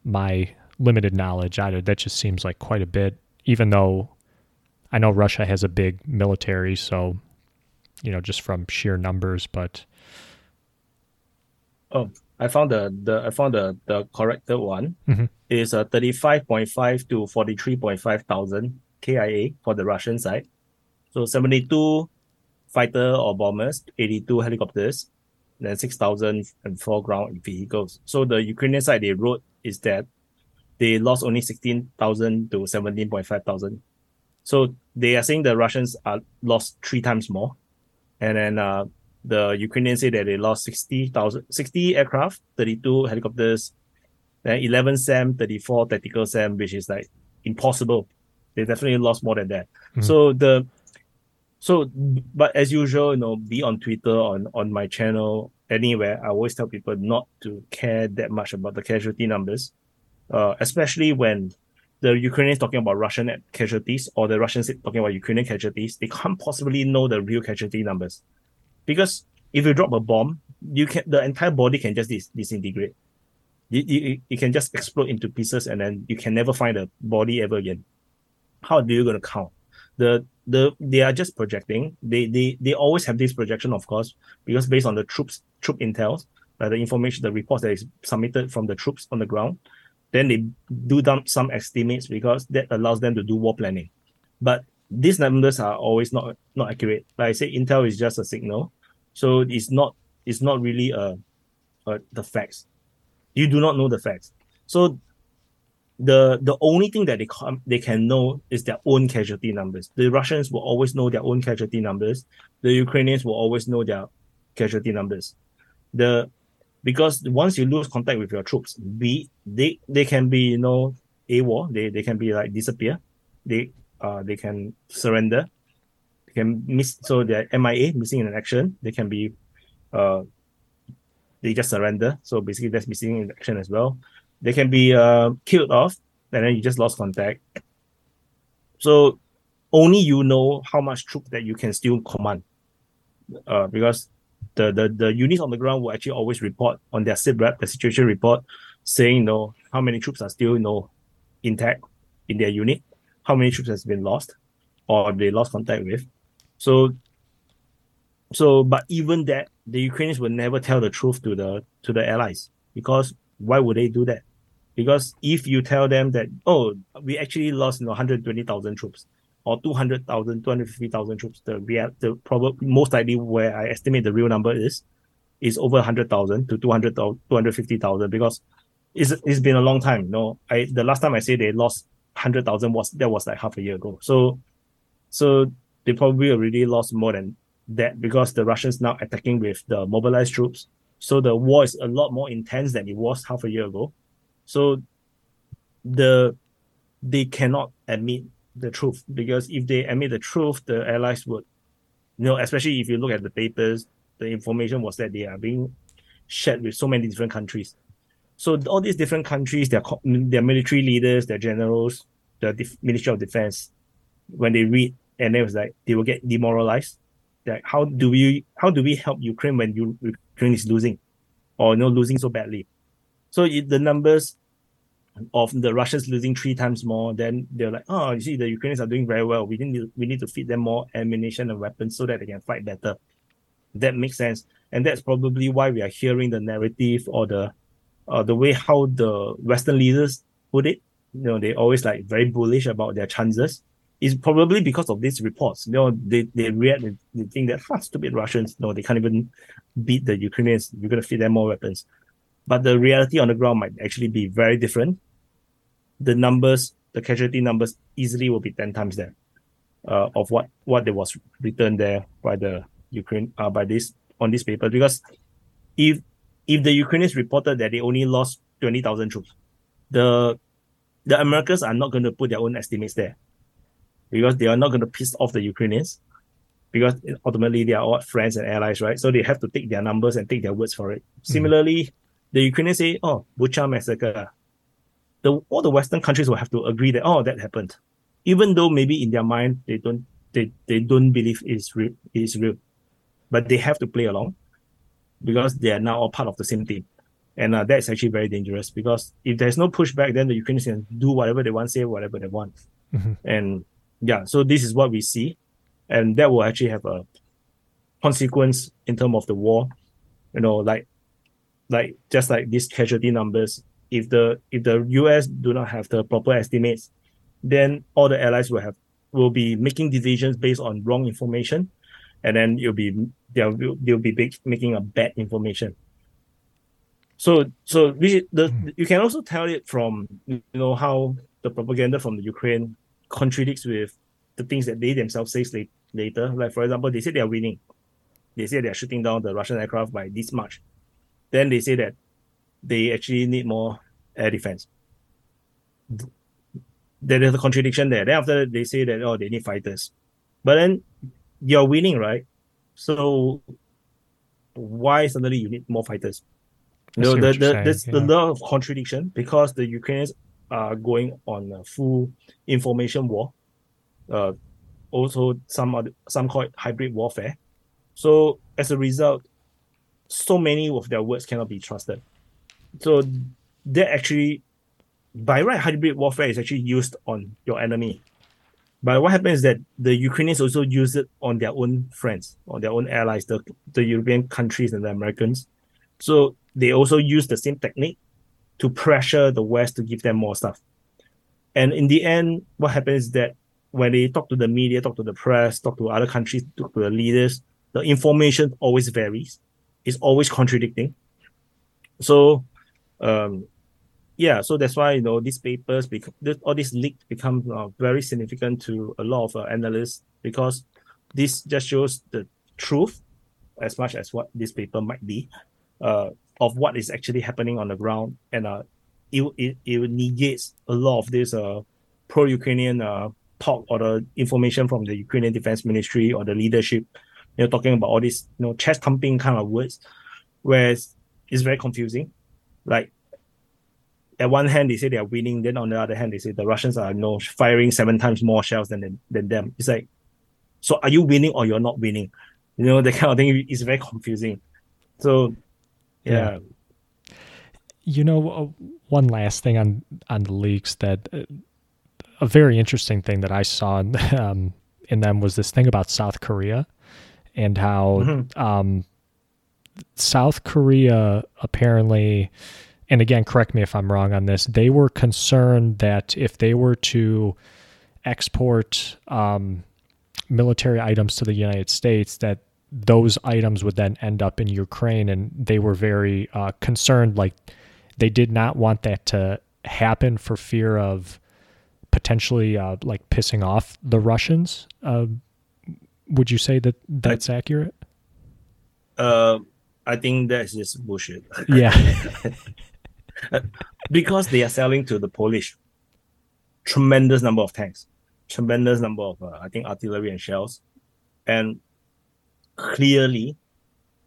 my limited knowledge, I, that just seems like quite a bit. Even though I know Russia has a big military, so you know just from sheer numbers, but oh, I found the the I found the the corrected one mm-hmm. is a thirty five point five to forty three point five thousand KIA for the Russian side. So seventy two fighter or bombers, eighty two helicopters, then 6,004 ground vehicles. So the Ukrainian side they wrote is that they lost only 16,000 to 17.5 thousand. So they are saying the Russians are lost three times more. And then uh, the Ukrainians say that they lost 60,000, 60 aircraft, 32 helicopters, then 11 SAM, 34 tactical SAM, which is like impossible. They definitely lost more than that. Mm-hmm. So the so but as usual, you know, be on Twitter, on on my channel, anywhere, I always tell people not to care that much about the casualty numbers. Uh, especially when the Ukrainians talking about Russian casualties or the Russians talking about Ukrainian casualties, they can't possibly know the real casualty numbers. Because if you drop a bomb, you can the entire body can just dis- disintegrate. You, you, you can just explode into pieces and then you can never find the body ever again. How are you going to count? The the they are just projecting. They they they always have this projection, of course, because based on the troops troop intel, uh, the information, the reports that is submitted from the troops on the ground, then they do down some estimates because that allows them to do war planning. But these numbers are always not not accurate. Like I say, intel is just a signal, so it's not it's not really a, a the facts. You do not know the facts. So the the only thing that they can they can know is their own casualty numbers. The Russians will always know their own casualty numbers. The Ukrainians will always know their casualty numbers. The because once you lose contact with your troops, be they they can be you know AWOL, they they can be like disappear, they uh they can surrender, they can miss so they're MIA missing in action. They can be uh they just surrender. So basically that's missing in action as well. They can be uh killed off and then you just lost contact. So only you know how much troop that you can still command. Uh, because the, the, the units on the ground will actually always report on their SITREP, the situation report, saying, you know, how many troops are still, you know, intact in their unit, how many troops has been lost or they lost contact with. So, so, but even that, the Ukrainians will never tell the truth to the, to the allies because why would they do that? Because if you tell them that, oh, we actually lost, you know, 120,000 troops, or 200,000, 250,000 troops. The real, the probably most likely where I estimate the real number is, is over 100,000 to 200, 250,000 because it's, it's been a long time. You know, I, the last time I say they lost 100,000 was, that was like half a year ago. So, so they probably already lost more than that because the Russians now attacking with the mobilized troops. So the war is a lot more intense than it was half a year ago. So the, they cannot admit the truth because if they admit the truth, the allies would, you know, especially if you look at the papers, the information was that they are being shared with so many different countries. So all these different countries, their their military leaders, their generals, the Def- Ministry of Defense, when they read and it was like they will get demoralized. Like how do we how do we help Ukraine when Ukraine is losing, or you know losing so badly? So it, the numbers of the Russians losing three times more, then they're like, oh, you see, the Ukrainians are doing very well. We need we need to feed them more ammunition and weapons so that they can fight better. That makes sense, and that's probably why we are hearing the narrative or the uh, the way how the Western leaders put it. You know, they always like very bullish about their chances. Is probably because of these reports. You know, they they react. They think that ah, stupid Russians. No, they can't even beat the Ukrainians. You're gonna feed them more weapons but the reality on the ground might actually be very different. The numbers, the casualty numbers easily will be 10 times that uh, of what, what there was written there by the Ukraine, uh, by this, on this paper. Because if, if the Ukrainians reported that they only lost 20,000 troops, the, the Americans are not going to put their own estimates there because they are not going to piss off the Ukrainians because ultimately they are all friends and allies, right? So they have to take their numbers and take their words for it. Mm-hmm. Similarly, the Ukrainians say, oh, Bucha massacre, the, all the Western countries will have to agree that, oh, that happened. Even though maybe in their mind, they don't, they, they don't believe it's real, it's real. But they have to play along because they are now all part of the same team. And uh, that's actually very dangerous because if there's no pushback, then the Ukrainians can do whatever they want, say whatever they want. Mm-hmm. And yeah, so this is what we see. And that will actually have a consequence in terms of the war. You know, like like just like these casualty numbers, if the if the US do not have the proper estimates, then all the allies will have will be making decisions based on wrong information, and then you'll be they'll they'll be big, making a bad information. So so we the mm. you can also tell it from you know how the propaganda from the Ukraine contradicts with the things that they themselves say later. Like for example, they say they are winning. They say they are shooting down the Russian aircraft by this much. Then they say that they actually need more air defense. There is a contradiction there. Then after that, they say that oh they need fighters, but then you're winning, right? So why suddenly you need more fighters? No, the, the, there's yeah. a lot of contradiction because the Ukrainians are going on a full information war. Uh, also some other, some call it hybrid warfare. So as a result, so many of their words cannot be trusted. So that actually, by right, hybrid warfare is actually used on your enemy. But what happens is that the Ukrainians also use it on their own friends, on their own allies, the, the European countries and the Americans. So they also use the same technique to pressure the West to give them more stuff. And in the end, what happens is that when they talk to the media, talk to the press, talk to other countries, talk to the leaders, the information always varies. It's always contradicting. So um, yeah, so that's why you know these papers, because all these leaks become uh, very significant to a lot of uh, analysts because this just shows the truth as much as what this paper might be uh, of what is actually happening on the ground, and uh, it, it it negates a lot of this uh pro-Ukrainian uh talk or the information from the Ukrainian Defense Ministry or the leadership, you know, talking about all these you know chest thumping kind of words, whereas it's very confusing. Like at one hand they say they are winning, then on the other hand they say the Russians are you know firing seven times more shells than than them. It's like, so are you winning or you're not winning? You know, <laughs> that kind of thing is very confusing. So, yeah. yeah. You know, uh, one last thing on on the leaks that uh, a very interesting thing that I saw in, <laughs> um, in them was this thing about South Korea and how mm-hmm. um, South Korea apparently and again, correct me if I'm wrong on this, they were concerned that if they were to export um, military items to the United States, that those items would then end up in Ukraine, and they were very uh, concerned. Like they did not want that to happen for fear of potentially uh, like pissing off the Russians. Uh, would you say that that's I, accurate? Uh, I think that's just bullshit. <laughs> Yeah. <laughs> because they are selling to the Polish tremendous number of tanks, tremendous number of, uh, I think, artillery and shells. And clearly,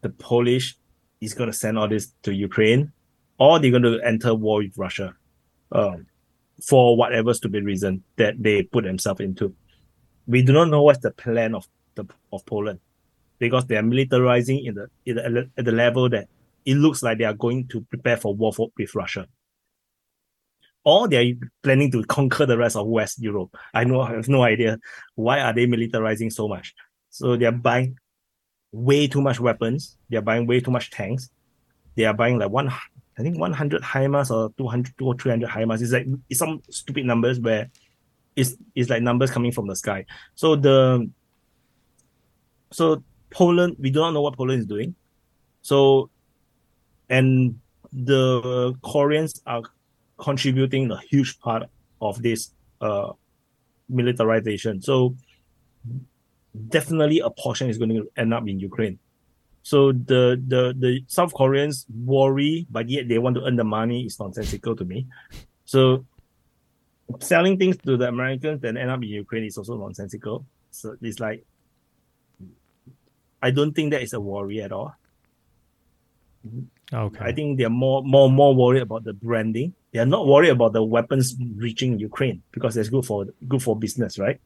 the Polish is going to send all this to Ukraine, or they're going to enter war with Russia um, for whatever stupid reason that they put themselves into. We do not know what's the plan of of Poland because they are militarizing in the, in the at the level that it looks like they are going to prepare for war for, with Russia. Or they are planning to conquer the rest of West Europe. I know I have no idea why are they militarizing so much. So they are buying way too much weapons. They are buying way too much tanks. They are buying like one, I think 100 HIMARS or 200 or 300 HIMARS. It's like it's some stupid numbers where it's, it's like numbers coming from the sky. So the so Poland, we do not know what Poland is doing. So and the Koreans are contributing a huge part of this uh, militarization. So definitely a portion is going to end up in Ukraine. So the the the South Koreans worry, but yet they want to earn the money is nonsensical to me. So selling things to the Americans and end up in Ukraine is also nonsensical. So it's like I don't think that is a worry at all. Okay. I think they're more more more worried about the branding. They are not worried about the weapons reaching Ukraine because that's good for good for business, right?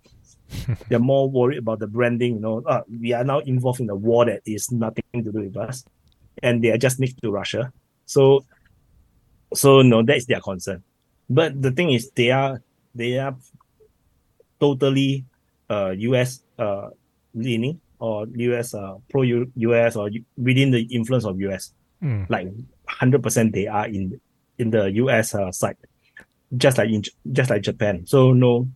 <laughs> they're more worried about the branding. You know, uh, we are now involved in a war that is nothing to do with us, and they are just next to Russia. So, so no, that is their concern. But the thing is, they are they are totally uh U.S. uh leaning or U.S. uh pro U.S. or within the influence of U.S Mm. Like hundred percent, they are in in the U.S. Uh, side, just like in just like Japan. So no,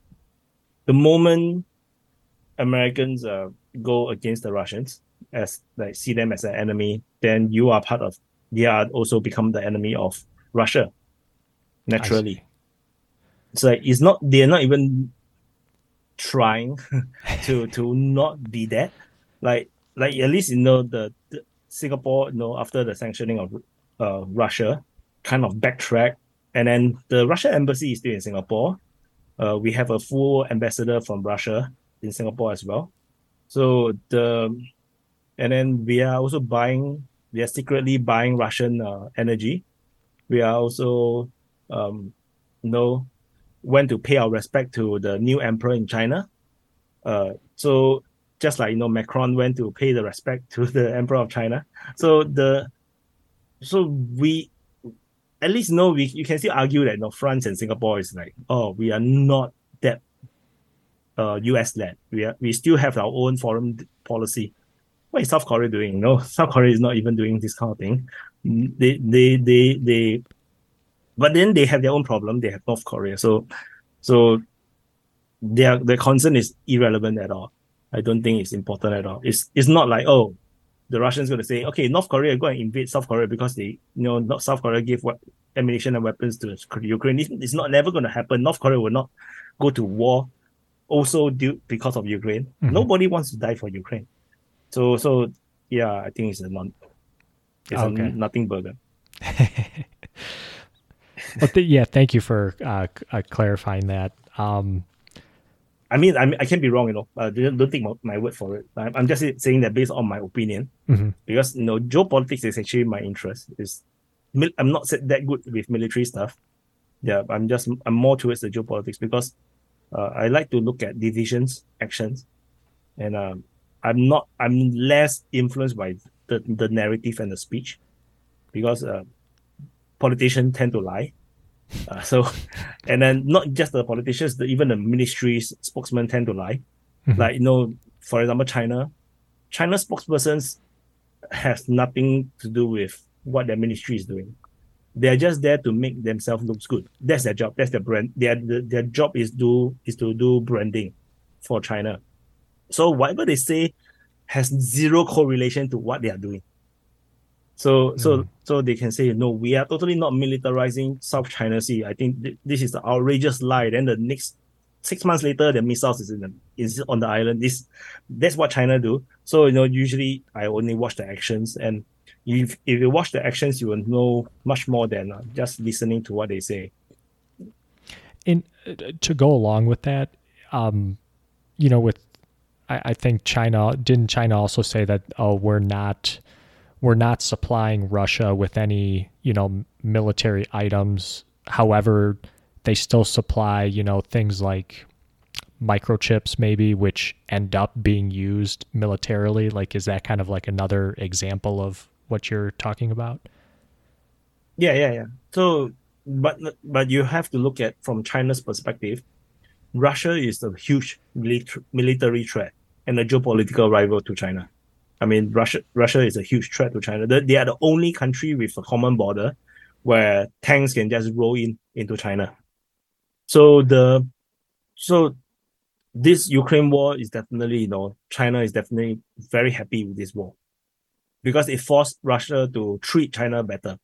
the moment Americans uh, go against the Russians as like see them as an enemy, then you are part of they are also become the enemy of Russia naturally. It's like it's not they're not even trying <laughs> to to not be that. Like like at least you know the, the Singapore, you know, after the sanctioning of uh, Russia, kind of backtrack, and then the Russian embassy is still in Singapore. Uh, we have a full ambassador from Russia in Singapore as well. So the and then we are also buying, we are secretly buying Russian uh, energy. We are also, um, you know, went to pay our respect to the new emperor in China. Uh, so just like you know, Macron went to pay the respect <laughs> to the emperor of China. So the, so we, at least you know we you can still argue that you know, France and Singapore is like oh we are not that, uh, U.S. led. We are we still have our own foreign policy what is South Korea doing? No, <laughs> South Korea is not even doing this kind of thing. They, they, they, they, but then they have their own problem. They have North Korea. So, so their, their concern is irrelevant at all. I don't think it's important at all. It's, it's not like, oh, the Russians going to say, okay, North Korea go and invade South Korea because they, you know, not South Korea give what ammunition and weapons to Ukraine. It's, it's not never going to happen. North Korea will not go to war also due because of Ukraine. Mm-hmm. Nobody wants to die for Ukraine. So so yeah, I think it's a non it's okay. a nothing burger. <laughs> well, th- yeah, thank you for uh, uh, clarifying that. Um, I mean, I, I can be wrong, you know. Uh, don't, don't take my, my, word for it. I'm, I'm, just saying that based on my opinion, mm-hmm. because you know, geopolitics is actually my interest. Is I'm not that good with military stuff. Yeah, I'm just I'm more towards the geopolitics because uh, I like to look at divisions, actions, and um, I'm not I'm less influenced by the, the narrative and the speech because uh, politicians tend to lie. Uh, so, and then not just the politicians, the, even the ministries spokesmen tend to lie. Mm-hmm. Like you know, for example, China, China spokespersons has nothing to do with what their ministry is doing. They're just there to make themselves look good. That's their job. That's their brand. Their their job is do is to do branding for China. So whatever they say has zero correlation to what they are doing. So mm. so so they can say no, we are totally not militarizing South China Sea. I think th- this is the outrageous lie. Then the next six months later, the missiles is in the, is on the island. This that's what China do. So you know, usually I only watch the actions, and if if you watch the actions, you will know much more than uh, just listening to what they say. And to go along with that, um, you know, with I, I think China didn't China also say that oh we're not we're not supplying Russia with any you know military items. However, they still supply you know things like microchips maybe which end up being used militarily like is that kind of like another example of what you're talking about yeah yeah yeah so but but you have to look at from china's perspective Russia is a huge military threat and a geopolitical rival to China. I mean, Russia Russia is a huge threat to China. They are the only country with a common border where tanks can just roll in into China. So the so this Ukraine war is definitely, you know, China is definitely very happy with this war because it forced Russia to treat China better.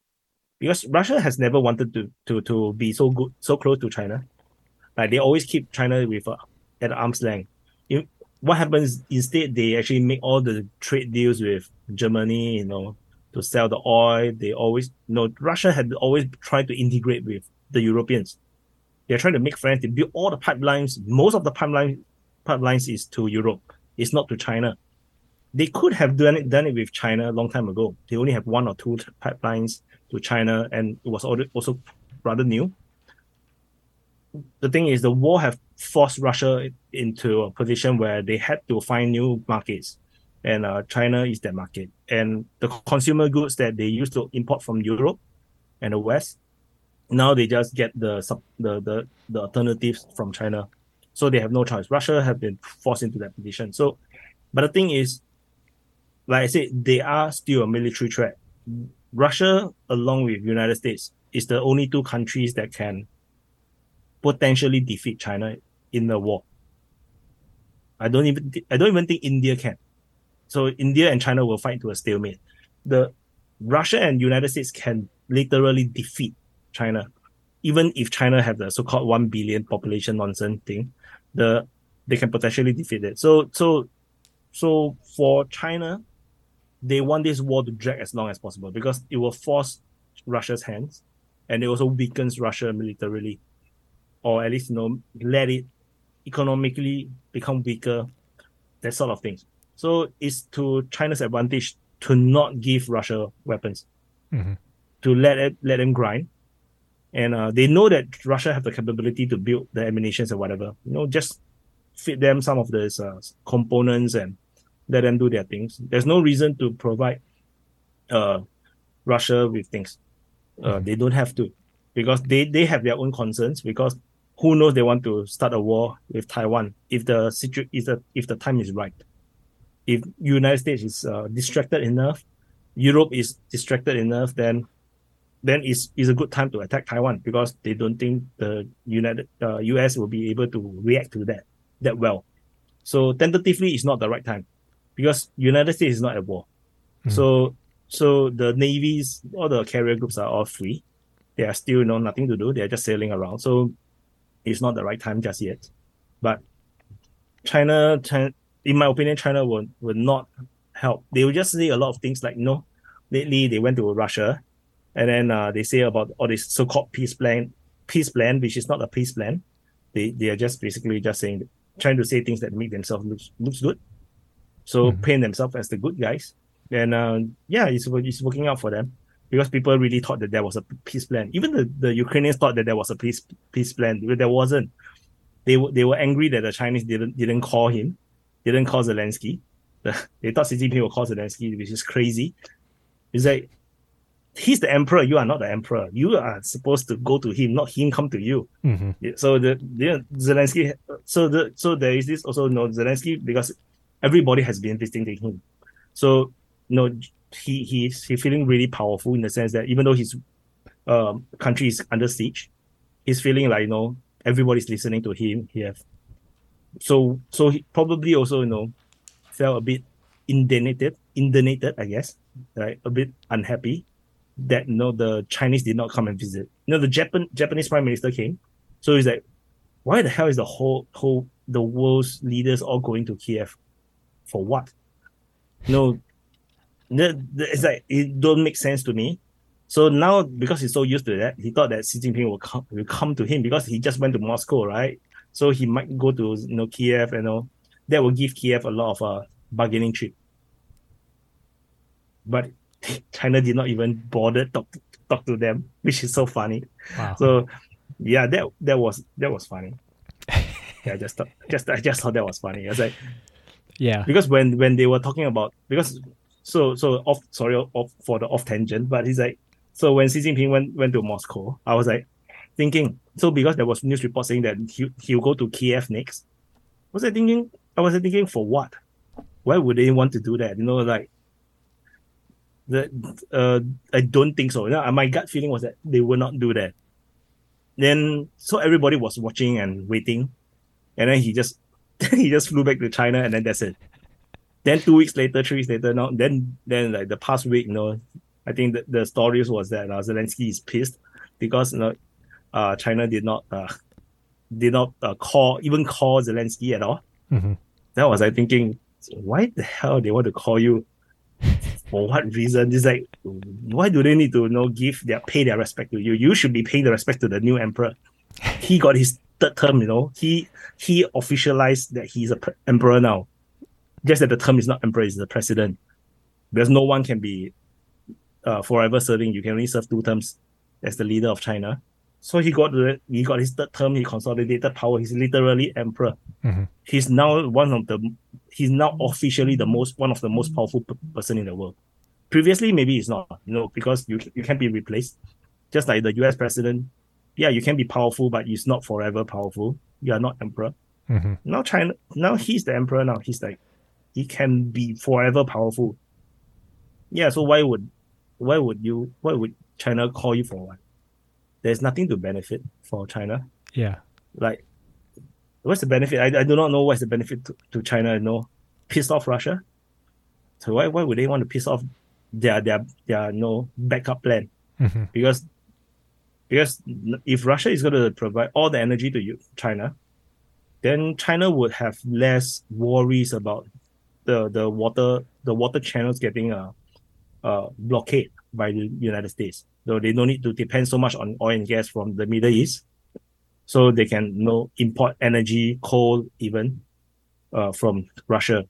Because Russia has never wanted to to to be so good, so close to China. Like they always keep China with uh, at arm's length. What happens instead? They actually make all the trade deals with Germany, you know, to sell the oil. They always, you know, Russia had always tried to integrate with the Europeans. They're trying to make friends. They build all the pipelines. Most of the pipeline pipelines is to Europe. It's not to China. They could have done it done it with China a long time ago. They only have one or two pipelines to China, and it was also rather new the thing is the war have forced Russia into a position where they had to find new markets, and uh, China is that market. And the consumer goods that they used to import from Europe and the West, now they just get the the the, the alternatives from China, so they have no choice. Russia have been forced into that position. So, but the thing is, like I said, they are still a military threat. Russia, along with the United States, is the only two countries that can potentially defeat China in the war. I don't even I don't even think India can. So India and China will fight to a stalemate. The Russia and United States can literally defeat China, even if China have the so-called one billion population nonsense thing. The they can potentially defeat it. So so so for China, they want this war to drag as long as possible because it will force Russia's hands, and it also weakens Russia militarily, or at least you know let it economically become weaker, that sort of things. So it's to China's advantage to not give Russia weapons, Mhm. to let it let them grind. And uh, they know that Russia have the capability to build the ammunitions and whatever. You know, just feed them some of these uh, components and let them do their things. There's no reason to provide uh, Russia with things. Uh, Mhm. They don't have to because they, they have their own concerns because who knows they want to start a war with Taiwan if the situ- if the if the time is right. If United States is uh, distracted enough, Europe is distracted enough, then then it's, it's a good time to attack Taiwan because they don't think the United uh, US will be able to react to that that well. So tentatively, it's not the right time because United States is not at war. Mhm. So so the navies, all the carrier groups are all free. They are still you know nothing to do. They are just sailing around. So it's not the right time just yet. But China, China in my opinion, China will will not help. They will just say a lot of things like, no, lately they went to Russia, and then uh, they say about all this so-called peace plan, peace plan, which is not a peace plan. They they are just basically just saying, trying to say things that make themselves look looks good. So Mhm. paint themselves as the good guys, and uh, yeah, it's it's working out for them because people really thought that there was a peace plan. Even the, the Ukrainians thought that there was a peace peace plan, but there wasn't. They were they were angry that the Chinese didn't didn't call him, didn't call Zelensky. <laughs> they thought Xi Jinping would call Zelensky, which is crazy. It's like he's the emperor. You are not the emperor. You are supposed to go to him, not him come to you. Mhm. So the, the Zelensky, so the so there is this also you know Zelensky because everybody has been visiting him, so you know he he's he feeling really powerful in the sense that even though his um country is under siege, he's feeling like you know everybody's listening to him. He have so so he probably also you know felt a bit indignated, indignated I guess, right? A bit unhappy that you know the Chinese did not come and visit. You know the Japan Japanese prime minister came, so he's like, why the hell is the whole whole the world's leaders all going to Kiev, for what? No, the, the, it's like it don't make sense to me. So now because he's so used to that, he thought that Xi Jinping will come will come to him because he just went to Moscow, right? So he might go to you know Kiev, you know, that will give Kiev a lot of uh, bargaining chip. But <laughs> China did not even bother talk talk to them, which is so funny. Wow. So yeah, that that was that was funny. <laughs> Yeah, I just thought just I just thought that was funny. I was like yeah. because when when they were talking about because so so off sorry off for the off tangent, but he's like so when Xi Jinping went went to Moscow, I was like thinking so because there was news report saying that he he'll go to Kiev next. Was I thinking? I was thinking for what? Why would they want to do that? You know, like the uh, I don't think so. You know, my gut feeling was that they will not do that. Then so everybody was watching and waiting, and then he just <laughs> he just flew back to China, and then that's it. Then two weeks later, three weeks later, now then then like the past week, you know, I think the, the stories was that uh, Zelensky is pissed because you know, uh, China did not uh, did not uh, call even call Zelensky at all. Mhm. That was I thinking, why the hell they want to call you? For what reason? It's like, why do they need to you know give their pay their respect to you? You should be paying the respect to the new emperor. He got his third term, you know. He he officialized that he's a emperor now. Just that the term is not emperor, it's the president. Because no one can be uh, forever serving. You can only serve two terms as the leader of China. So he got the he got his third term. He consolidated power. He's literally emperor. Mhm. He's now one of the. He's now officially the most one of the most powerful p- person in the world. Previously, maybe it's not. You know, because you you can't be replaced. Just like the U.S. president, yeah, you can be powerful, but it's not forever powerful. You are not emperor. Mhm. Now China, now he's the emperor. Now he's like, he can be forever powerful. Yeah, so why would, why would you, why would China call you for what? There's nothing to benefit for China. Yeah. Like, what's the benefit? I, I do not know what's the benefit to, to China. You know, pissed off Russia. So why why would they want to piss off their their their no backup plan? Mm-hmm. Because because if Russia is going to provide all the energy to you, China, then China would have less worries about the the water the water channels getting a, a blockade by the United States. So they don't need to depend so much on oil and gas from the Middle East. So they can you know, import energy, coal even uh, from Russia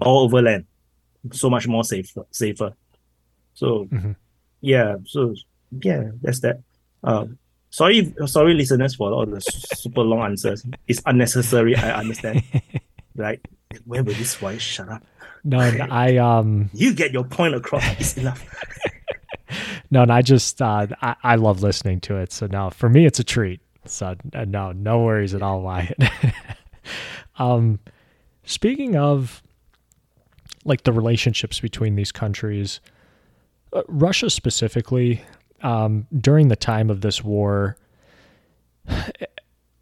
all over land. So much more safer safer. So Mhm. yeah, so yeah, that's that. Uh, sorry, sorry, listeners, for all the super long answers. It's unnecessary. I understand. <laughs> like, will this voice shut up? No, I um <laughs> You get your point across. <laughs> It's enough. no, and I just uh I, I love listening to it. So no, for me it's a treat. So uh, no, no worries at all, Wyatt. <laughs> um, speaking of like the relationships between these countries, uh, Russia specifically, um, during the time of this war,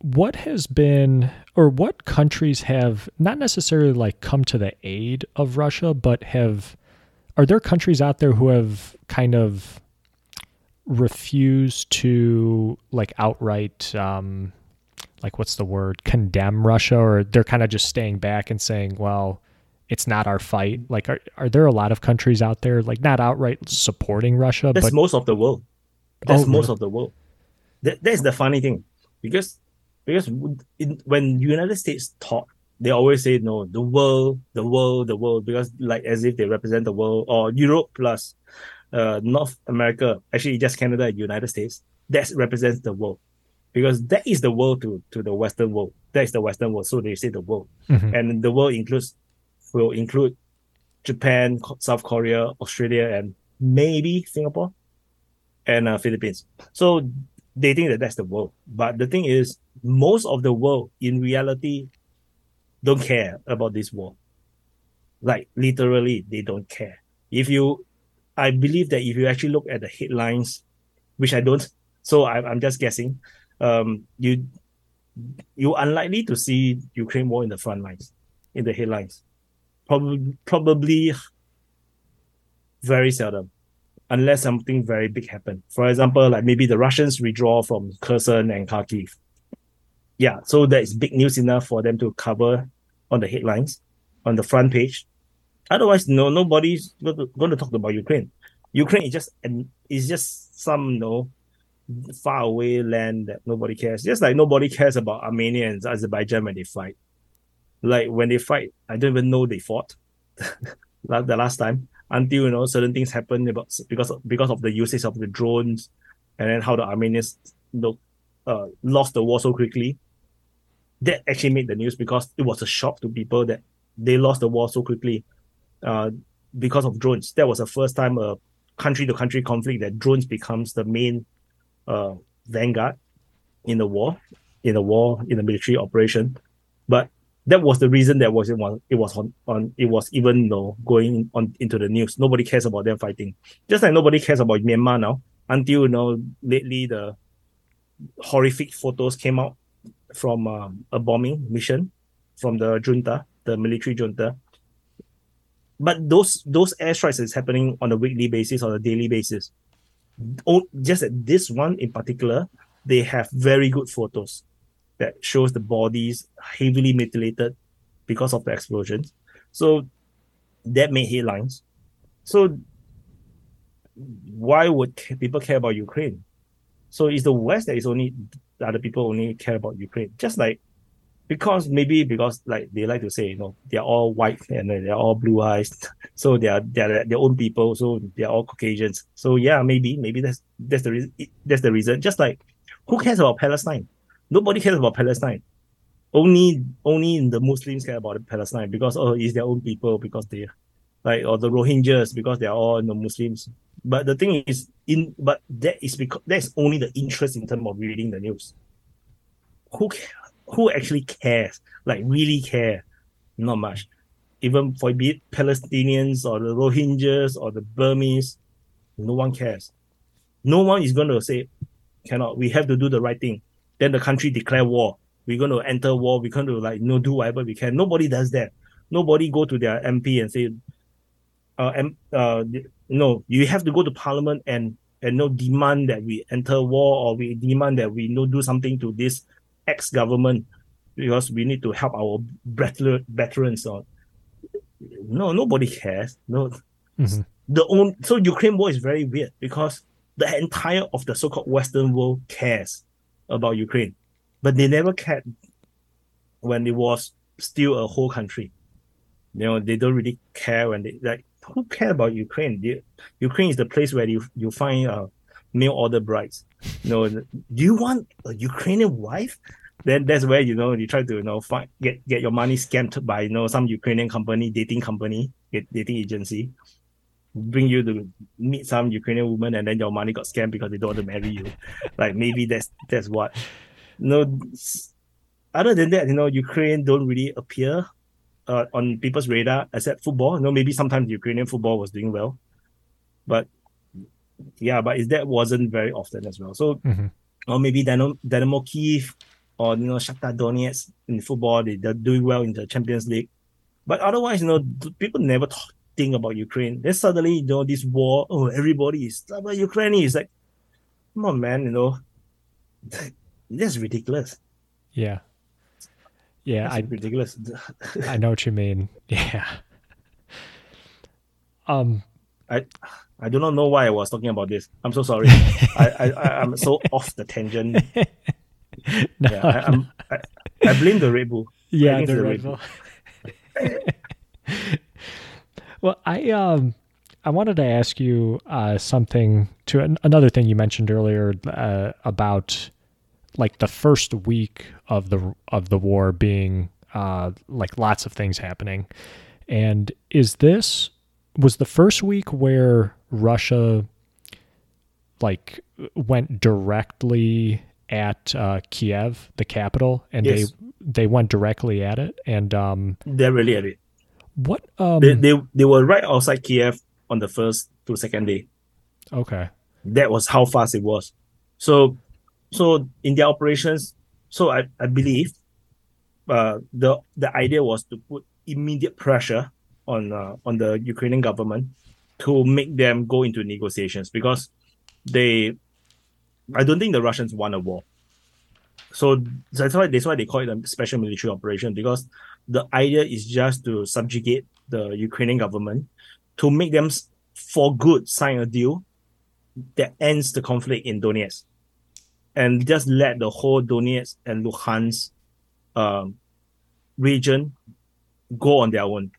what has been or what countries have not necessarily like come to the aid of Russia, but have are there countries out there who have kind of refused to like outright um like what's the word condemn Russia or they're kind of just staying back and saying well it's not our fight like are, are there a lot of countries out there like not outright supporting Russia That's but most of the world. That's Oh, most really? of the world. That, that's the funny thing, because because in, when United States talk, they always say no, the world, the world, the world, because like as if they represent the world or Europe plus uh, North America, actually just Canada and United States. That represents the world, because that is the world to to the Western world. That is the Western world, so they say the world, Mhm. and the world includes will include Japan, South Korea, Australia, and maybe Singapore and uh, Philippines. So they think that that's the world. But the thing is, most of the world in reality don't care about this war. Like literally, they don't care. If you, I believe that if you actually look at the headlines, which I don't, <laughs> so I, I'm just guessing, um, you you unlikely to see Ukraine war in the front lines, in the headlines. Probably, probably very seldom unless something very big happen. For example, like maybe the Russians withdraw from Kherson and Kharkiv. Yeah, so that is big news enough for them to cover on the headlines, on the front page. Otherwise, no, nobody's going to, talk about Ukraine. Ukraine is just and is just some you know far away land that nobody cares. Just like nobody cares about Armenia and Azerbaijan when they fight. Like when they fight, I don't even know they fought. <laughs> the last time until you know certain things happen about because of, because of the usage of the drones and then how the Armenians know, uh, lost the war so quickly. That actually made the news because it was a shock to people that they lost the war so quickly uh, because of drones. That was the first time a country to country conflict that drones becomes the main uh, vanguard in the war, in the war, in the military operation. But that was the reason that was it was it was on, on it was even you know, going on into the news. Nobody cares about them fighting. Just like nobody cares about Myanmar now. Until you know lately the horrific photos came out from um, a bombing mission from the junta, the military junta. But those those airstrikes is happening on a weekly basis or a daily basis. Oh, just that this one in particular, they have very good photos that shows the bodies heavily mutilated because of the explosions. So that made headlines. So why would people care about Ukraine? So it's the West that is only other people only care about Ukraine. Just like because maybe because like they like to say, you know, they're all white and they're all blue eyes. <laughs> So they are they're their own people. So they're all Caucasians. So yeah, maybe maybe that's that's the reason. That's the reason. Just like who cares about Palestine? Nobody cares about Palestine. Only only the Muslims care about Palestine because oh, it's their own people because they like or the Rohingyas because they are all you know, Muslims. But the thing is, in but that is because that's only the interest in terms of reading the news. Who who actually cares? Like really care? Not much. Even for be it Palestinians or the Rohingyas or the Burmese, no one cares. No one is going to say, cannot. We have to do the right thing. Then the country declare war. we're going to enter war. We're going to like you know do whatever we can. Nobody does that. Nobody go to their MP and say, uh, M, uh, no, you have to go to Parliament and and no demand that we enter war or we demand that we know do something to this ex government because we need to help our veterans. Or no, nobody cares. No, mm-hmm. the own so Ukraine war is very weird because the entire of the so-called Western world cares about Ukraine, but they never cared when it was still a whole country. You know, they don't really care when they like who care about Ukraine? The, Ukraine is the place where you you find uh, mail order brides. You know, do you want a Ukrainian wife? Then that's where you know you try to you know find get get your money scammed by you know some Ukrainian company, dating company, dating agency, bring you to meet some Ukrainian woman, and then your money got scammed because they don't want to marry you. <laughs> like maybe that's that's what. You no, know, other than that, you know, Ukraine don't really appear uh, on people's radar except football. You know, maybe sometimes Ukrainian football was doing well, but yeah, but is that wasn't very often as well. So, mm-hmm. or maybe Dynamo, Dynamo Kiev or you know Shakhtar Donetsk in football, they, they're doing well in the Champions League. But otherwise, you know, people never talk, think about Ukraine. Then suddenly, you know, this war, oh, everybody is about Ukraine. It's like, come on, man, you know, <laughs> that's ridiculous. Yeah. Yeah, I ridiculous. <laughs> I know what you mean. Yeah. Um, I I do not know why I was talking about this. I'm so sorry. <laughs> I, I I'm so off the tangent. no, yeah, I, no. I, I, blame the Red Bull. Yeah, the, the Red Bull. Well, I um I wanted to ask you uh, something to an, another thing you mentioned earlier uh, about like the first week of the of the war being uh, like lots of things happening. And is this was the first week where Russia like went directly at uh, Kiev, the capital, and yes. they they went directly at it, and um, they're really at it. What um, they, they they were right outside Kiev on the first to second day. Okay, that was how fast it was. So so in their operations, so I, I believe uh, the the idea was to put immediate pressure on uh, on the Ukrainian government to make them go into negotiations because they I don't think the Russians won a war. So that's why that's why they call it a special military operation because the idea is just to subjugate the Ukrainian government to make them for good sign a deal that ends the conflict in Donetsk. And just let the whole Donetsk and Luhansk um, region go on their own.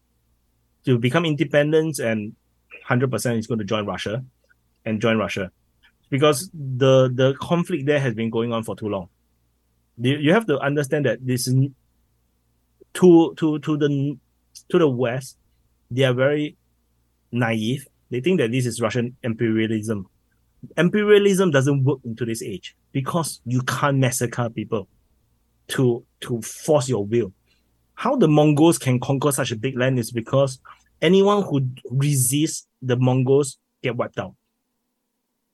To become independent and 100% is going to join Russia and join Russia. Because the the conflict there has been going on for too long. You have to understand that this is to to to the to the west, they are very naive. They think that this is Russian imperialism imperialism doesn't work in today's age because you can't massacre people to to force your will. How the Mongols can conquer such a big land is because anyone who resists the Mongols get wiped out.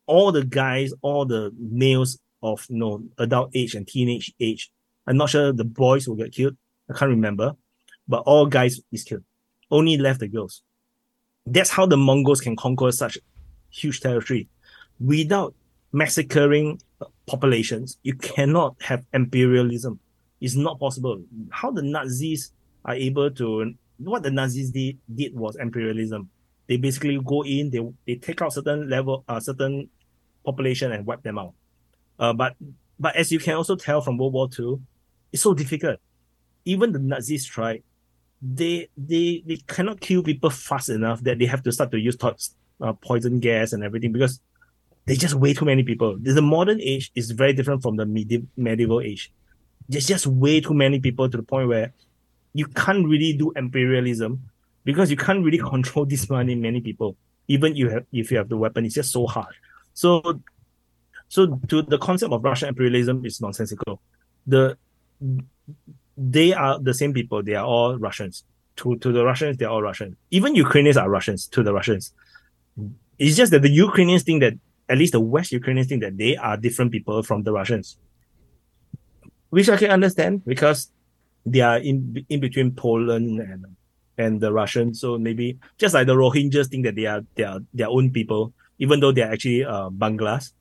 All the guys, all the males of you know adult age and teenage age. I'm not sure the boys will get killed. I can't remember, but all guys is killed. Only left the girls. That's how the Mongols can conquer such huge territory without massacring populations, you cannot have imperialism. It's not possible. How the Nazis are able to what the Nazis did, did was imperialism. They basically go in, they they take out certain level, uh, certain population and wipe them out. Uh, but but as you can also tell from World War II, it's so difficult. Even the Nazis tried. They they they cannot kill people fast enough that they have to start to use uh, poison gas and everything because there's just way too many people. The modern age is very different from the medi- medieval age. There's just way too many people to the point where you can't really do imperialism because you can't really <laughs> control this many many people. Even you have if you have the weapon, it's just so hard. So so to the concept of Russian imperialism is nonsensical. The they are the same people, they are all Russians. To to the Russians, they're all Russian. Even Ukrainians are Russians to the Russians. It's just that the Ukrainians think that at least the West Ukrainians think that they are different people from the Russians. which I can understand because they are in in between Poland and and the Russians. So maybe just like the Rohingyas think that they are they are their own people, even though they are actually uh, Banglas,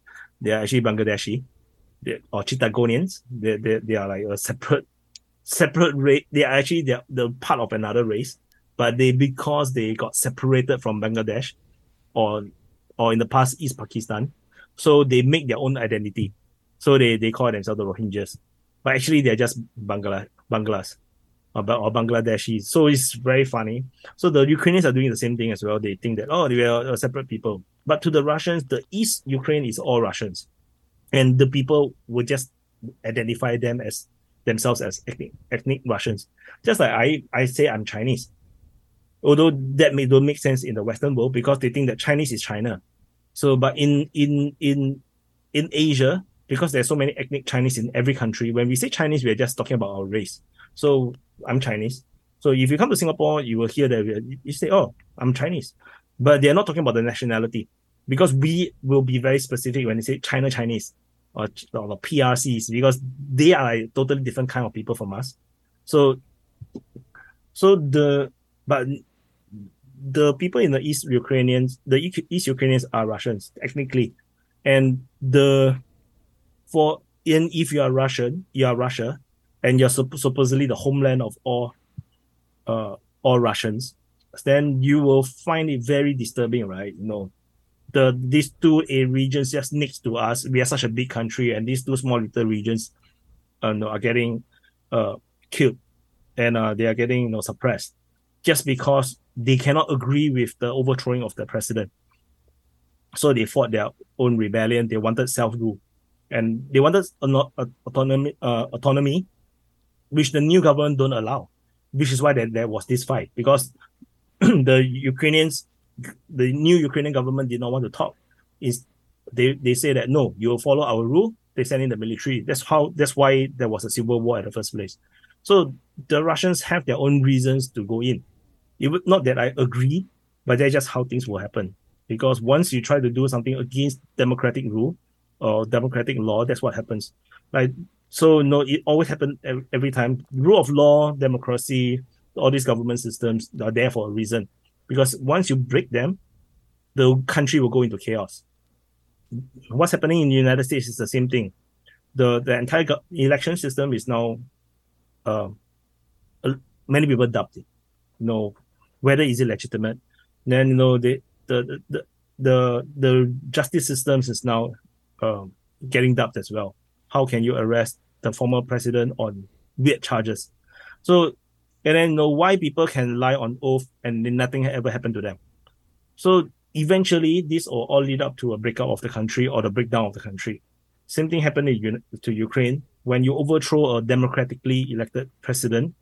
they are actually Bangladeshi, or Chittagonians. They, they they are like a separate separate race. They are actually they are the part of another race, but they because they got separated from Bangladesh, or or in the past East Pakistan, so they make their own identity. So they they call themselves the Rohingyas, but actually they're just Bangla Banglas or, or Bangladeshi. So it's very funny. So the Ukrainians are doing the same thing as well. They think that oh they are separate people, but to the Russians, the East Ukraine is all Russians, and the people will just identify them as themselves as ethnic, ethnic Russians. Just like I I say I'm Chinese, although that may don't make sense in the Western world because they think that Chinese is China. So, but in in in in Asia, because there's so many ethnic Chinese in every country, when we say Chinese, we're just talking about our race. So I'm Chinese. So if you come to Singapore, you will hear that you say, "Oh, I'm Chinese," but they're not talking about the nationality because we will be very specific when they say China Chinese or, or the PRCs because they are a totally different kind of people from us. So, so the but the people in the East Ukrainians, the East Ukrainians are Russians technically, and the for in if you are Russian, you are Russia, and you're supp- supposedly the homeland of all uh all Russians, then you will find it very disturbing, right? You know, the these two a regions just next to us. We are such a big country, and these two small little regions, uh, are getting uh killed, and uh, they are getting you know suppressed, just because they cannot agree with the overthrowing of the president. So they fought their own rebellion. They wanted self rule, and they wanted autonomy, uh, autonomy, which the new government don't allow. Which is why there, there was this fight because <clears throat> the Ukrainians the new Ukrainian government did not want to talk. Is they they say that no, you will follow our rule. They send in the military. That's how. That's why there was a civil war at the first place. So the Russians have their own reasons to go in. It would not that I agree, but that's just how things will happen. Because once you try to do something against democratic rule or democratic law, that's what happens. Like so, no, it always happens every time. Rule of law, democracy, all these government systems are there for a reason because once you break them, the country will go into chaos. What's happening in the United States is the same thing. The the entire election system is now, uh, many people doubt it. You know, whether is it legitimate? Then you know the the the the, the justice systems is now um, getting dubbed as well. How can you arrest the former president on weird charges? So and then know why people can lie on oath and nothing ever happened to them. So eventually, this will all lead up to a breakup of the country or the breakdown of the country. Same thing happened in, to Ukraine when you overthrow a democratically elected president.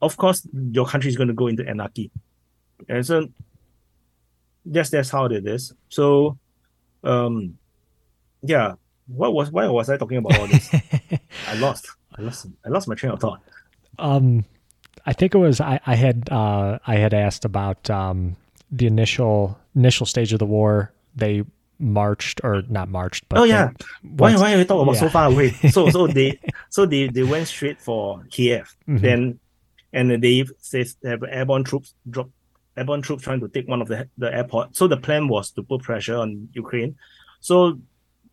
Of course, your country is going to go into anarchy, and so that's that's how it is. So, um, yeah. What was why was I talking about all this? <laughs> I lost. I lost. I lost my train of thought. Um, I think it was I, I had uh, I had asked about um, the initial initial stage of the war. They marched or not marched, but oh yeah, why why are we talking about yeah. so far away? <laughs> so so they so they they went straight for Kiev. Mm-hmm. Then and they they have airborne troops drop airborne troops trying to take one of the the airport. So the plan was to put pressure on Ukraine. So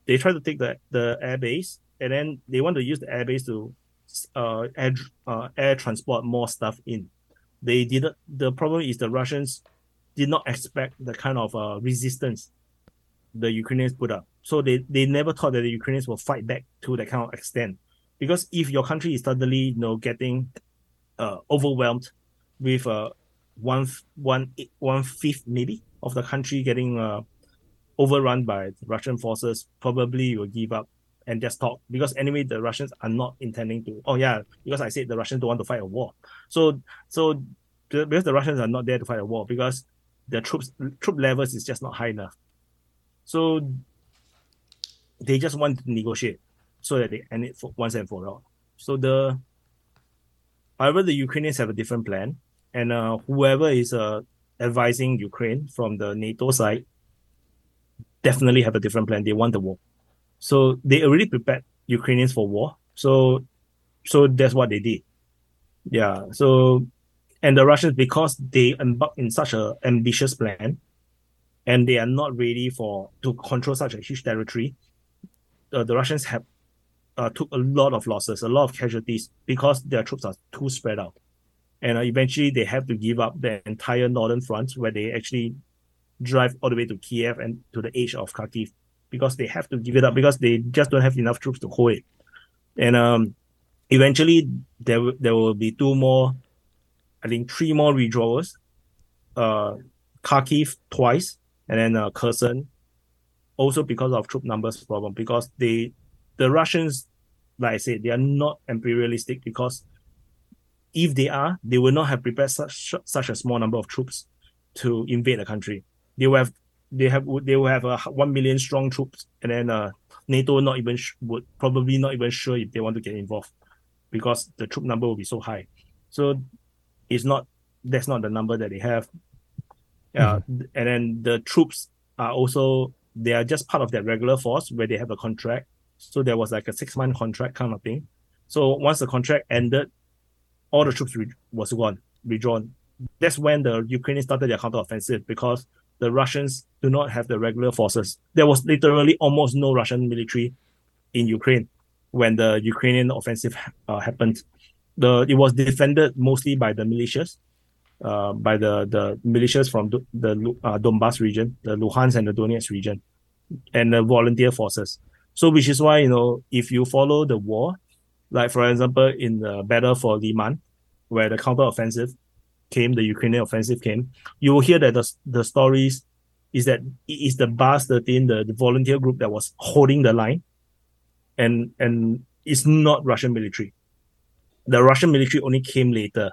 they tried to take the the air base, and then they want to use the air base to uh, air uh, air transport more stuff in. They didn't. The problem is the Russians did not expect the kind of uh, resistance the Ukrainians put up. So they, they never thought that the Ukrainians will fight back to that kind of extent. Because if your country is suddenly you know getting uh, overwhelmed with uh, one one one fifth maybe of the country getting uh, overrun by Russian forces, probably will give up and just talk because anyway the Russians are not intending to. Oh yeah, because I said the Russians don't want to fight a war. So so because the Russians are not there to fight a war because the troops troop levels is just not high enough. So they just want to negotiate so that they end it for once and for all. So the however the Ukrainians have a different plan, and uh, whoever is uh, advising Ukraine from the NATO side definitely have a different plan. They want the war. So they already prepared Ukrainians for war. So, so that's what they did. Yeah. So, and the Russians, because they embarked in such an ambitious plan, and they are not ready for to control such a huge territory, uh, the Russians have uh, took a lot of losses, a lot of casualties because their troops are too spread out, and uh, eventually they have to give up the entire northern front where they actually drive all the way to Kiev and to the edge of Kharkiv because they have to give it up because they just don't have enough troops to hold it. And um, eventually there there will be two more, I think three more withdrawals. Uh, Kharkiv twice, and then uh, Kherson, also because of troop numbers problem. Because they, the Russians, like I said, they are not imperialistic because if they are, they will not have prepared such such a small number of troops to invade the country. They will have they have they will have a one million strong troops, and then uh, NATO not even sh- would probably not even sure if they want to get involved because the troop number will be so high. So it's not that's not the number that they have. Uh, mm-hmm. and then the troops are also they are just part of their regular force where they have a contract. So there was like a six month contract kind of thing. So once the contract ended, all the troops re- was gone, redrawn. That's when the Ukrainians started their counteroffensive because the Russians do not have the regular forces. There was literally almost no Russian military in Ukraine when the Ukrainian offensive uh, happened. The it was defended mostly by the militias, uh, by the the militias from the, the uh, Donbas region, the Luhansk and the Donetsk region, and the volunteer forces. So, which is why you know if you follow the war, like for example in the battle for Liman, where the counteroffensive came, the Ukrainian offensive came, you will hear that the, the stories is that it is the Bars 13, the, the volunteer group that was holding the line. And and it's not Russian military. The Russian military only came later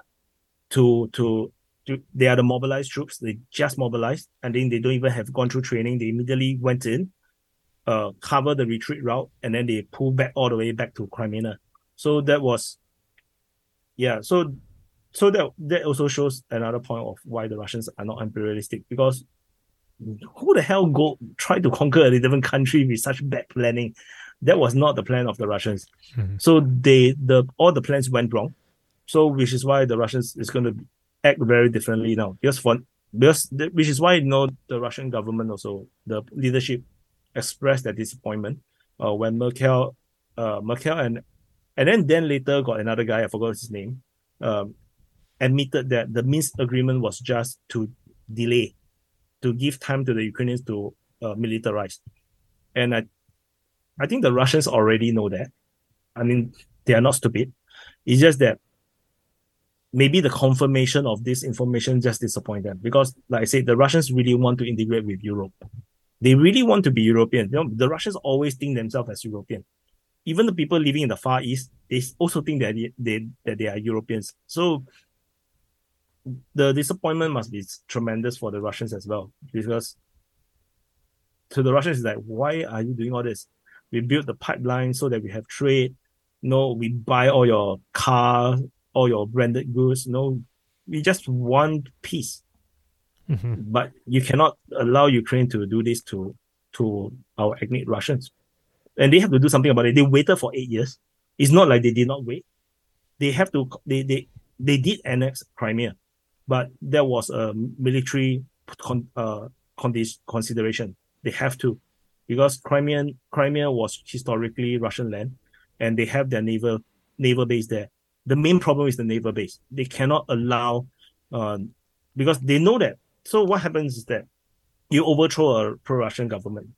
to to to they are the mobilized troops. They just mobilized and then they don't even have gone through training. They immediately went in, uh cover the retreat route, and then they pull back all the way back to Crimea. So that was yeah, so so that that also shows another point of why the Russians are not imperialistic because who the hell go try to conquer a different country with such bad planning? That was not the plan of the Russians. Mm-hmm. So they the all the plans went wrong. So which is why the Russians is going to act very differently now. Because for because which is why you know the Russian government also the leadership expressed their disappointment uh, when Merkel uh, Merkel and and then then later got another guy I forgot his name um, admitted that the Minsk agreement was just to delay, to give time to the Ukrainians to uh, militarize. And I, I think the Russians already know that. I mean, they are not stupid. It's just that maybe the confirmation of this information just disappoint them because, like I said, the Russians really want to integrate with Europe. They really want to be European. You know, the Russians always think themselves as European. Even the people living in the Far East, they also think that they, they that they are Europeans. So the disappointment must be tremendous for the Russians as well because to the Russians it's like why are you doing all this? We built the pipeline so that we have trade. No, we buy all your car, all your branded goods. No, we just want peace. Mm-hmm. But you cannot allow Ukraine to do this to to our ethnic Russians. And they have to do something about it. They waited for eight years. It's not like they did not wait. They have to they they they did annex Crimea but there was a military con, uh, consideration. They have to, because Crimean Crimea was historically Russian land, and they have their naval naval base there. The main problem is the naval base. They cannot allow, uh, because they know that. So what happens is that you overthrow a pro-Russian government,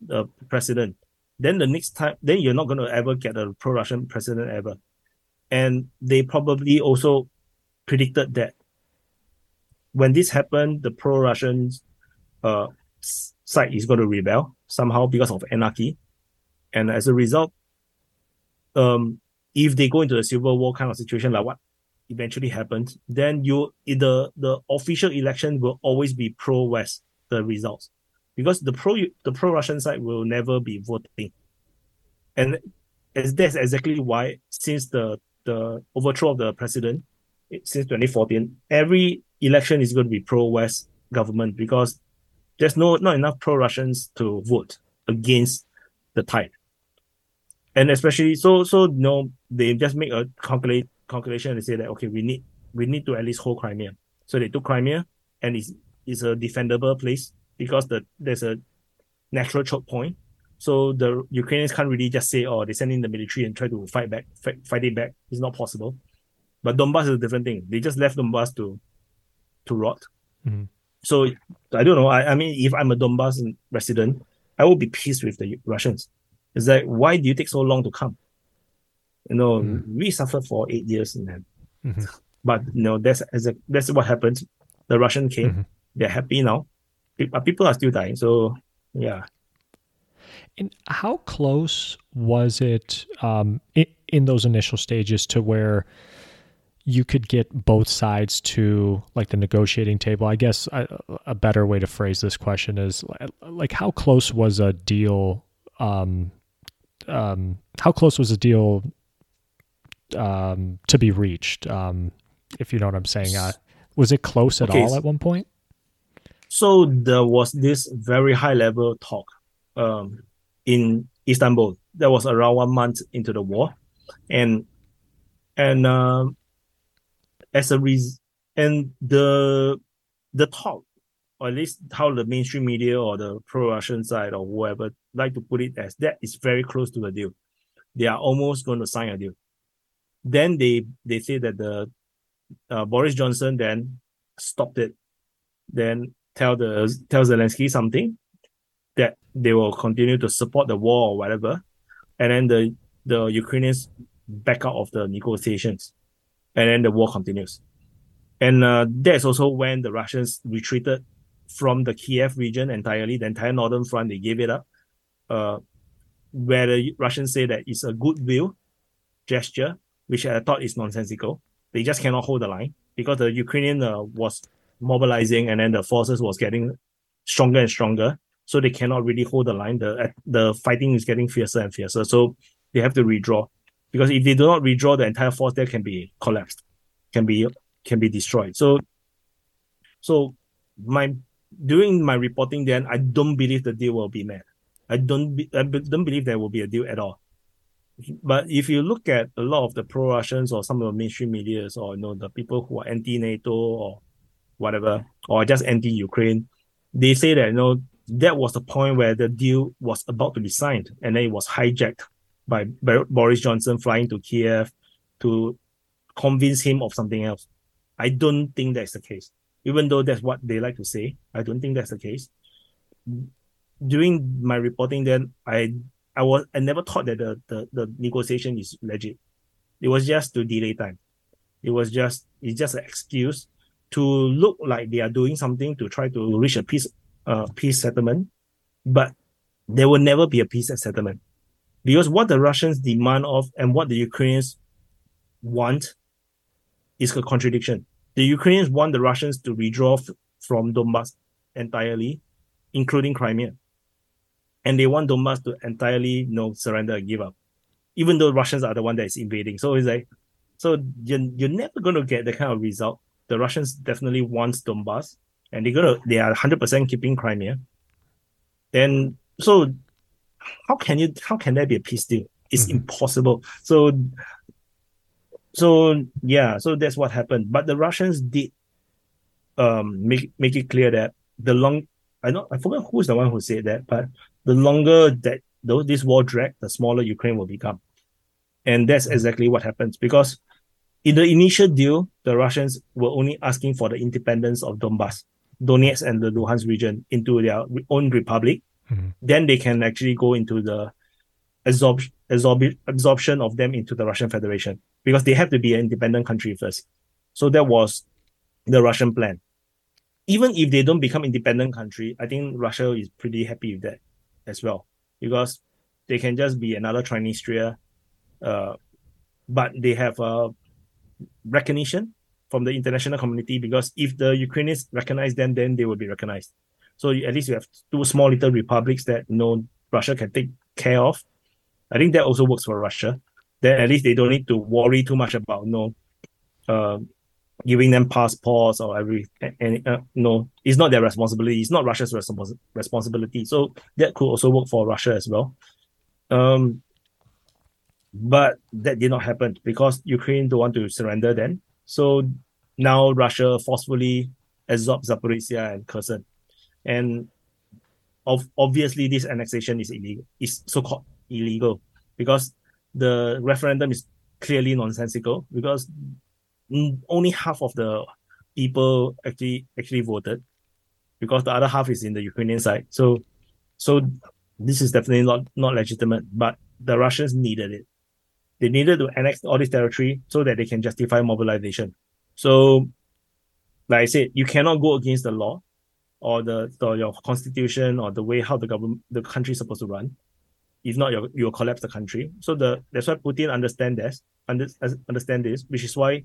the president. Then the next time, then you're not going to ever get a pro-Russian president ever. And they probably also predicted that when this happened, the pro-Russian uh, side is going to rebel somehow because of anarchy, and as a result, um, if they go into a civil war kind of situation like what eventually happened, then you the the official election will always be pro-West the results. Because the pro the pro-Russian side will never be voting, and as that's exactly why since the the overthrow of the president since 2014, every election is going to be pro-West government because there's no not enough pro-Russians to vote against the tide. and especially so so you know they just make a calculate calculation and say that okay we need we need to at least hold Crimea. So they took Crimea and it's it's a defendable place because the there's a natural choke point. So the Ukrainians can't really just say, oh, they send in the military and try to fight back, fight, fight it back. It's not possible. But Donbass is a different thing. They just left Donbass to to rot. Mhm. So I don't know. I, I mean, if I'm a Donbass resident, I will be pissed with the Russians. It's like, why do you take so long to come? You know, Mhm. we suffered for eight years then, Mhm. but you know, that's as a, that's what happened. The Russian came. Mhm. They're happy now, but people are still dying. So yeah, And how close was it um, in, in those initial stages to where you could get both sides to like the negotiating table? I guess a, a better way to phrase this question is like, how close was a deal? Um, um, how close was a deal um, to be reached? Um, if you know what I'm saying, uh, was it close at Okay, all at one point? So there was this very high level talk um, in Istanbul. That was around one month into the war, and and um, as a reason, and the the talk, or at least how the mainstream media or the pro-Russian side or whoever like to put it as that is very close to a deal. They are almost going to sign a deal. Then they they say that the uh, Boris Johnson then stopped it. Then tell the tell Zelensky something that they will continue to support the war or whatever, and then the the Ukrainians back out of the negotiations, and then the war continues. And uh, that's also when the Russians retreated from the Kiev region entirely, the entire northern front. They gave it up, uh, where the Russians say that it's a goodwill gesture, which I thought is nonsensical. They just cannot hold the line because the Ukrainian uh, was mobilizing and then the forces was getting stronger and stronger. So they cannot really hold the line. The the fighting is getting fiercer and fiercer. So they have to redraw. Because if they do not redraw, the entire force there can be collapsed, can be can be destroyed. So so my during my reporting then I don't believe the deal will be met. I don't be, I don't believe there will be a deal at all. But if you look at a lot of the pro Russians or some of the mainstream medias or you know the people who are anti NATO or whatever, or just anti Ukraine, they say that you know that was the point where the deal was about to be signed, and then it was hijacked by Boris Johnson flying to Kiev to convince him of something else. I don't think that's the case. Even though that's what they like to say, I don't think that's the case. During my reporting, then I I was I never thought that the, the, the negotiation is legit. It was just to delay time. It was just it's just an excuse to look like they are doing something to try to reach a peace uh peace settlement, but there will never be a peace settlement because what the Russians demand of and what the Ukrainians want is a contradiction. The Ukrainians want the Russians to withdraw f- from Donbass entirely, including Crimea, and they want Donbass to entirely you know surrender and give up, even though Russians are the one that is invading. So it's like, so you're, you're never going to get the kind of result. The Russians definitely wants Donbass, and they're gonna they are hundred percent keeping Crimea. And so, how can you how can there be a peace deal? It's Mhm. impossible. So so yeah, so that's what happened. But the Russians did um make make it clear that the long I know I forgot who's the one who said that, but the longer that though this war drag, the smaller Ukraine will become. And that's exactly what happens because in the initial deal, the Russians were only asking for the independence of Donbass, Donetsk and the Luhansk region into their own republic. Mhm. Then they can actually go into the absorb, absorb, absorption of them into the Russian Federation because they have to be an independent country first. So that was the Russian plan. Even if they don't become independent country, I think Russia is pretty happy with that as well because they can just be another Transnistria, uh, but they have a recognition from the international community because if the Ukrainians recognize them, then they will be recognized. So you- at least you have two small little republics that you know Russia can take care of. I think that also works for Russia. Then at least they don't need to worry too much about you know, uh, giving them passports or every and uh, no, it's not their responsibility. It's not Russia's respons- responsibility. So that could also work for Russia as well. Um, but that did not happen because Ukraine don't want to surrender then. So now Russia forcefully absorbed Zaporizhia and Kherson. And of, obviously this annexation is illegal, is so-called illegal because the referendum is clearly nonsensical because only half of the people actually actually voted because the other half is in the Ukrainian side. So so this is definitely not not legitimate, but the Russians needed it. They needed to annex all this territory so that they can justify mobilization. So, like I said, you cannot go against the law or the, the your constitution or the way how the government the country is supposed to run. If not, you'll, you'll collapse the country. So the that's why Putin understand this, under, understand this, which is why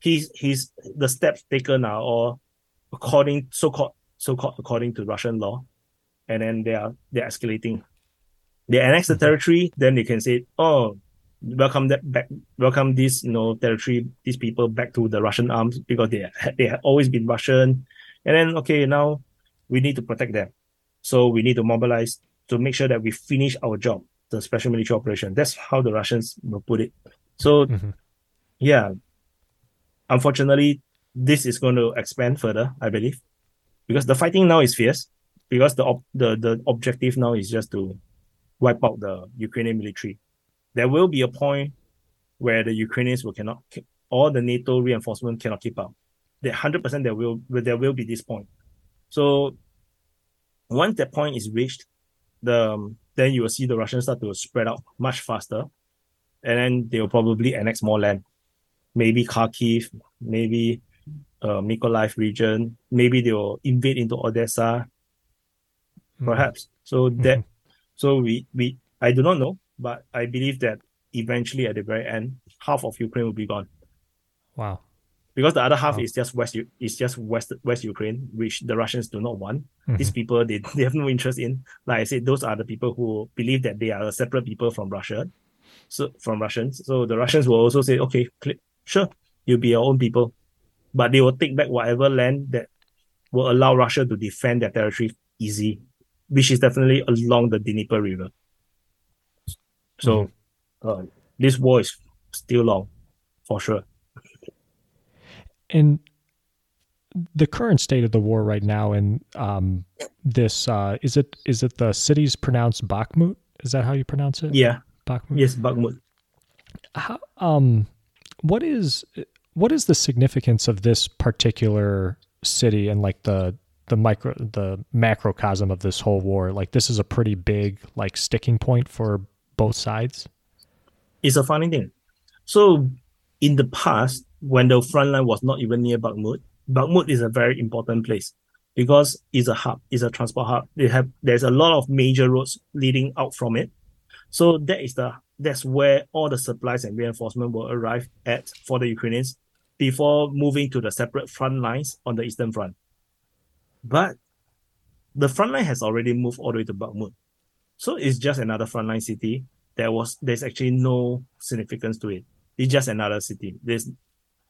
he's he's the steps taken now, all according so called so called according to Russian law, and then they are they're escalating. They annex the mm-hmm. territory, then they can say, oh, welcome that back, welcome this you know territory, these people back to the Russian arms because they they have always been Russian, and then okay now we need to protect them, so we need to mobilize to make sure that we finish our job, the special military operation. That's how the Russians will put it. So, mm-hmm. yeah, unfortunately, this is going to expand further, I believe, because the fighting now is fierce. Because the ob- the the objective now is just to wipe out the Ukrainian military there will be a point where the Ukrainians will cannot all the NATO reinforcement cannot keep up. The hundred percent there will there will be this point. So once that point is reached, the um, then you will see the Russians start to spread out much faster, and then they will probably annex more land, maybe Kharkiv, maybe uh, Mykolaiv region, maybe they will invade into Odessa, mm. perhaps. So that, mm-hmm. so we we I do not know, but I believe that eventually at the very end, half of Ukraine will be gone. Wow. Because the other half wow. is just west is just west west Ukraine, which the Russians do not want. Mm-hmm. These people they, <laughs> they have no interest in. Like I said, those are the people who believe that they are a separate people from Russia. So from Russians. So the Russians will also say, okay, sure, you'll be your own people. But they will take back whatever land that will allow Russia to defend their territory easy, which is definitely along the Dnieper River. So mm-hmm. uh, this war is still long, for sure. And the current state of the war right now, and um, this uh, is it is it the city's pronounced Bakhmut? Is that how you pronounce it? Yeah, Bakhmut. Yes, Bakhmut. How, um, what is what is the significance of this particular city and like the the micro the macrocosm of this whole war? Like this is a pretty big like sticking point for both sides? It's a funny thing. So in the past, when the front line was not even near Bakhmut, Bakhmut is a very important place because it's a hub, it's a transport hub. They have there's a lot of major roads leading out from it. So that is the that's where all the supplies and reinforcement will arrive at for the Ukrainians before moving to the separate front lines on the eastern front. But the front line has already moved all the way to Bakhmut. So it's just another frontline city. There was there's actually no significance to it. It's just another city. There's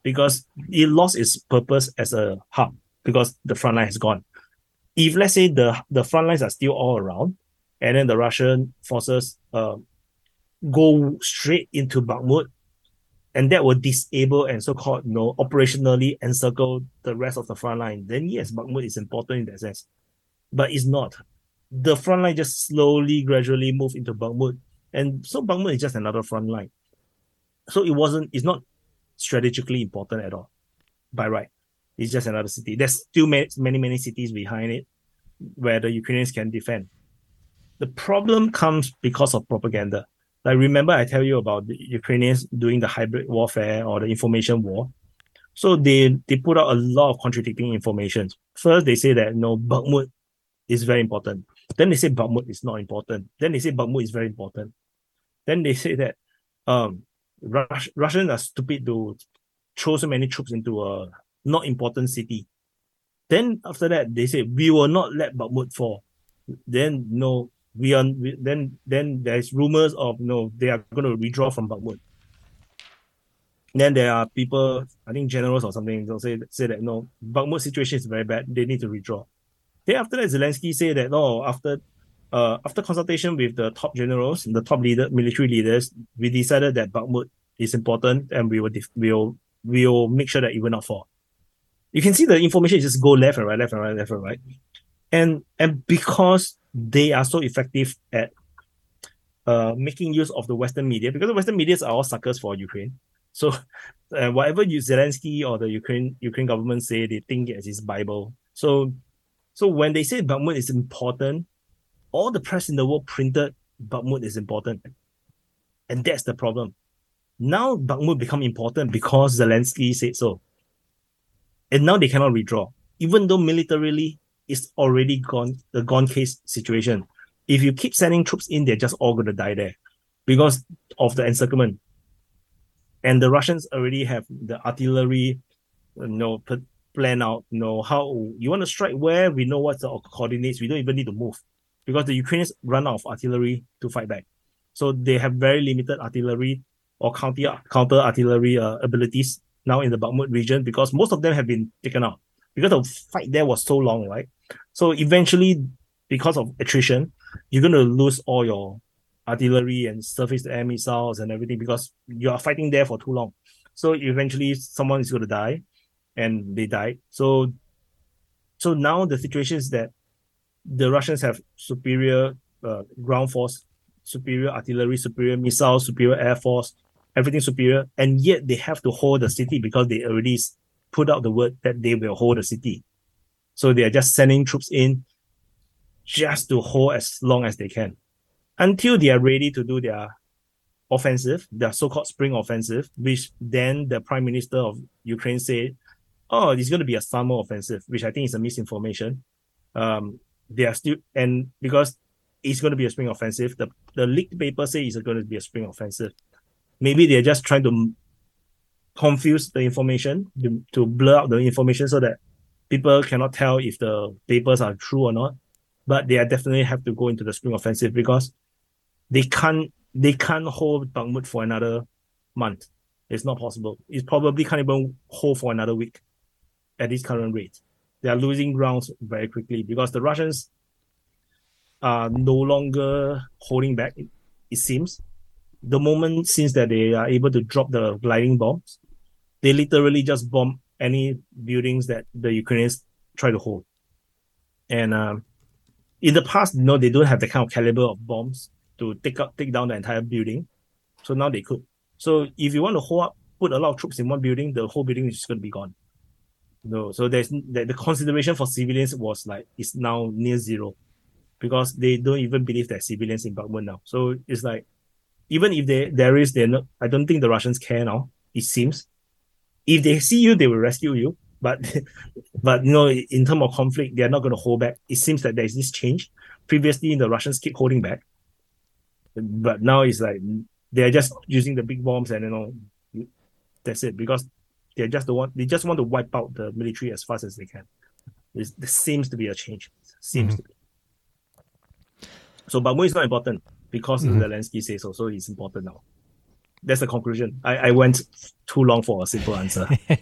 because it lost its purpose as a hub because the front line has gone. If let's say the the front lines are still all around, and then the Russian forces uh, go straight into Bakhmut, and that will disable and so-called you know operationally encircle the rest of the front line, then yes, Bakhmut is important in that sense. But it's not the front line just slowly, gradually move into Bakhmut. And so Bakhmut is just another front line. So it wasn't, it's not strategically important at all by right. It's just another city. There's still many, many, cities behind it where the Ukrainians can defend. The problem comes because of propaganda. Like remember I tell you about the Ukrainians doing the hybrid warfare or the information war. So they they put out a lot of contradicting information. First, they say that no Bakhmut is very important. Then they say Bakhmut is not important. Then they say Bakhmut is very important. Then they say that um Rus- Russians are stupid to throw so many troops into a not important city. Then after that, they say we will not let Bakhmut fall. Then no, we are we, then then there's rumors of no, they are going to withdraw from Bakhmut. Then there are people, I think generals or something, they'll say say that no, Bakhmut situation is very bad. They need to withdraw. Then after that, Zelensky said that no, after uh, after consultation with the top generals, the top leader, military leaders, we decided that Bakhmut is important, and we will def- we'll we'll make sure that it will not fall. You can see the information just go left and right, left and right, left and right, and and because they are so effective at uh, making use of the Western media, because the Western media are all suckers for Ukraine. So, <laughs> uh, whatever you Zelensky or the Ukraine Ukraine government say, they think it is his Bible. So, so when they say Bakhmut is important, all the press in the world printed Bakhmut is important. And that's the problem. Now Bakhmut become important because Zelensky said so. And now they cannot withdraw. Even though militarily it's already gone the gone case situation. If you keep sending troops in, they're just all gonna die there because of the encirclement. And the Russians already have the artillery, you know, plan out, you know, how you want to strike where, we know what's the coordinates, we don't even need to move because the Ukrainians run out of artillery to fight back. So they have very limited artillery or counter counter artillery uh, abilities now in the Bakhmut region because most of them have been taken out because the fight there was so long, right? So eventually, because of attrition, you're going to lose all your artillery and surface air missiles and everything because you are fighting there for too long. So eventually, someone is going to die, and they died. So, so now the situation is that the Russians have superior uh, ground force, superior artillery, superior missiles, superior air force, everything superior, and yet they have to hold the city because they already put out the word that they will hold the city. So they are just sending troops in just to hold as long as they can until they are ready to do their offensive, their so-called spring offensive, which then the prime minister of Ukraine said, oh, it's going to be a summer offensive, which I think is a misinformation. Um, they are still and because it's going to be a spring offensive. The the leaked paper say it's going to be a spring offensive. Maybe they're just trying to confuse the information to, to blur out the information so that people cannot tell if the papers are true or not. But they definitely have to go into the spring offensive because they can't they can't hold Bakhmut for another month. It's not possible. It probably can't even hold for another week at this current rate they are losing grounds very quickly because the Russians are no longer holding back. It, seems the moment since that they are able to drop the gliding bombs, they literally just bomb any buildings that the Ukrainians try to hold. And um, in the past, you know, they don't have the kind of caliber of bombs to take up, take down the entire building. So now they could. So if you want to hold up, put a lot of troops in one building, the whole building is just going to be gone. No, so there's the, the consideration for civilians was like is now near zero, because they don't even believe that civilians in Bakhmut now. So it's like even if they there is they're not I don't think the Russians care now. It seems if they see you, they will rescue you. But <laughs> but you know, in terms of conflict, they are not going to hold back. It seems that there is this change. Previously, the Russians keep holding back, but now it's like they're just using the big bombs and you know that's it because they just the one they just want to wipe out the military as fast as they can. It's, there seems to be a change. Seems mm-hmm. to be. So Bakhmut is not important because mm-hmm. Zelensky says so. So it's important now. That's the conclusion. I, I went too long for a simple answer. <laughs>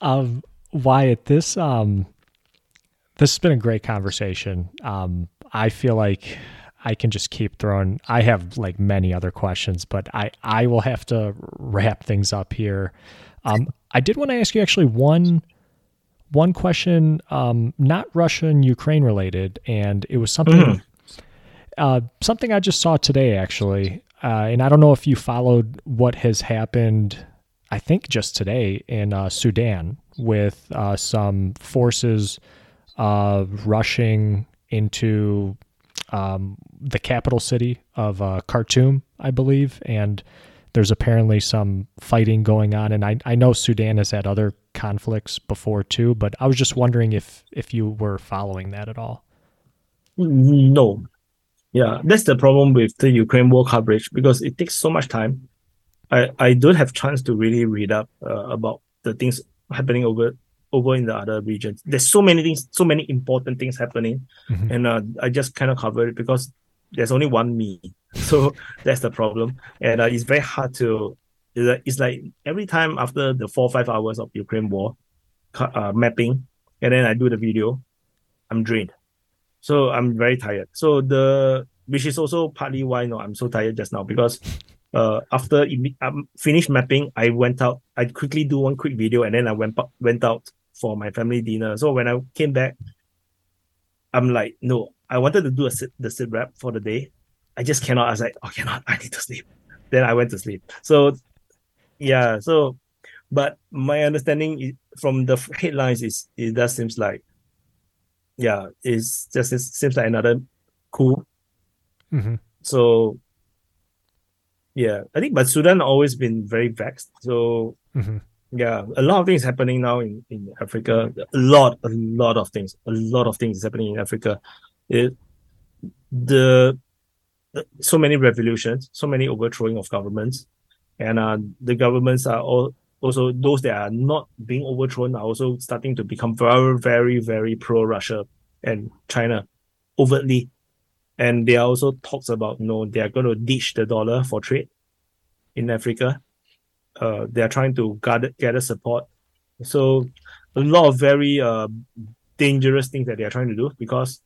um, Wyatt, this um, this has been a great conversation. Um, I feel like I can just keep throwing. I have like many other questions, but I I will have to wrap things up here. Um, I did want to ask you actually one one question, um, not Russian Ukraine related, and it was something mm. uh, something I just saw today actually, uh, and I don't know if you followed what has happened. I think just today in uh, Sudan with uh, some forces uh, rushing into um, the capital city of uh, Khartoum, I believe, and there's apparently some fighting going on. And I, I know Sudan has had other conflicts before too, but I was just wondering if if you were following that at all. No, yeah, that's the problem with the Ukraine war coverage because it takes so much time. I I don't have chance to really read up uh, about the things happening over over in the other regions. There's so many things, so many important things happening, mm-hmm. and uh, I just kind of cover it because there's only one me, <laughs> so that's the problem, and uh, it's very hard to. It's like every time after the four five hours of Ukraine war, uh, mapping, and then I do the video. I'm drained. So I'm very tired. So the which is also partly why you know, I'm so tired just now because uh after I um, finished mapping, I went out. I quickly do one quick video and then I went went out for my family dinner. So when I came back, I'm like, no, I wanted to do a sit, the sit rep for the day. I just cannot. I was like, oh, cannot. I need to sleep. Then I went to sleep. So yeah. So, but my understanding from the headlines is it does seems like yeah, it's just it seems like another coup. Mm-hmm. So yeah, I think but Sudan always been very vexed. So mm-hmm. Yeah, a lot of things happening now in, in Africa. A lot, a lot of things. A lot of things is happening in Africa. It the so many revolutions, so many overthrowing of governments, and uh, the governments are all also those that are not being overthrown are also starting to become very, very, very pro Russia and China overtly. And there are also talks about you know they are going to ditch the dollar for trade in Africa. Uh, they are trying to gather gather support. So a lot of very uh, dangerous things that they are trying to do because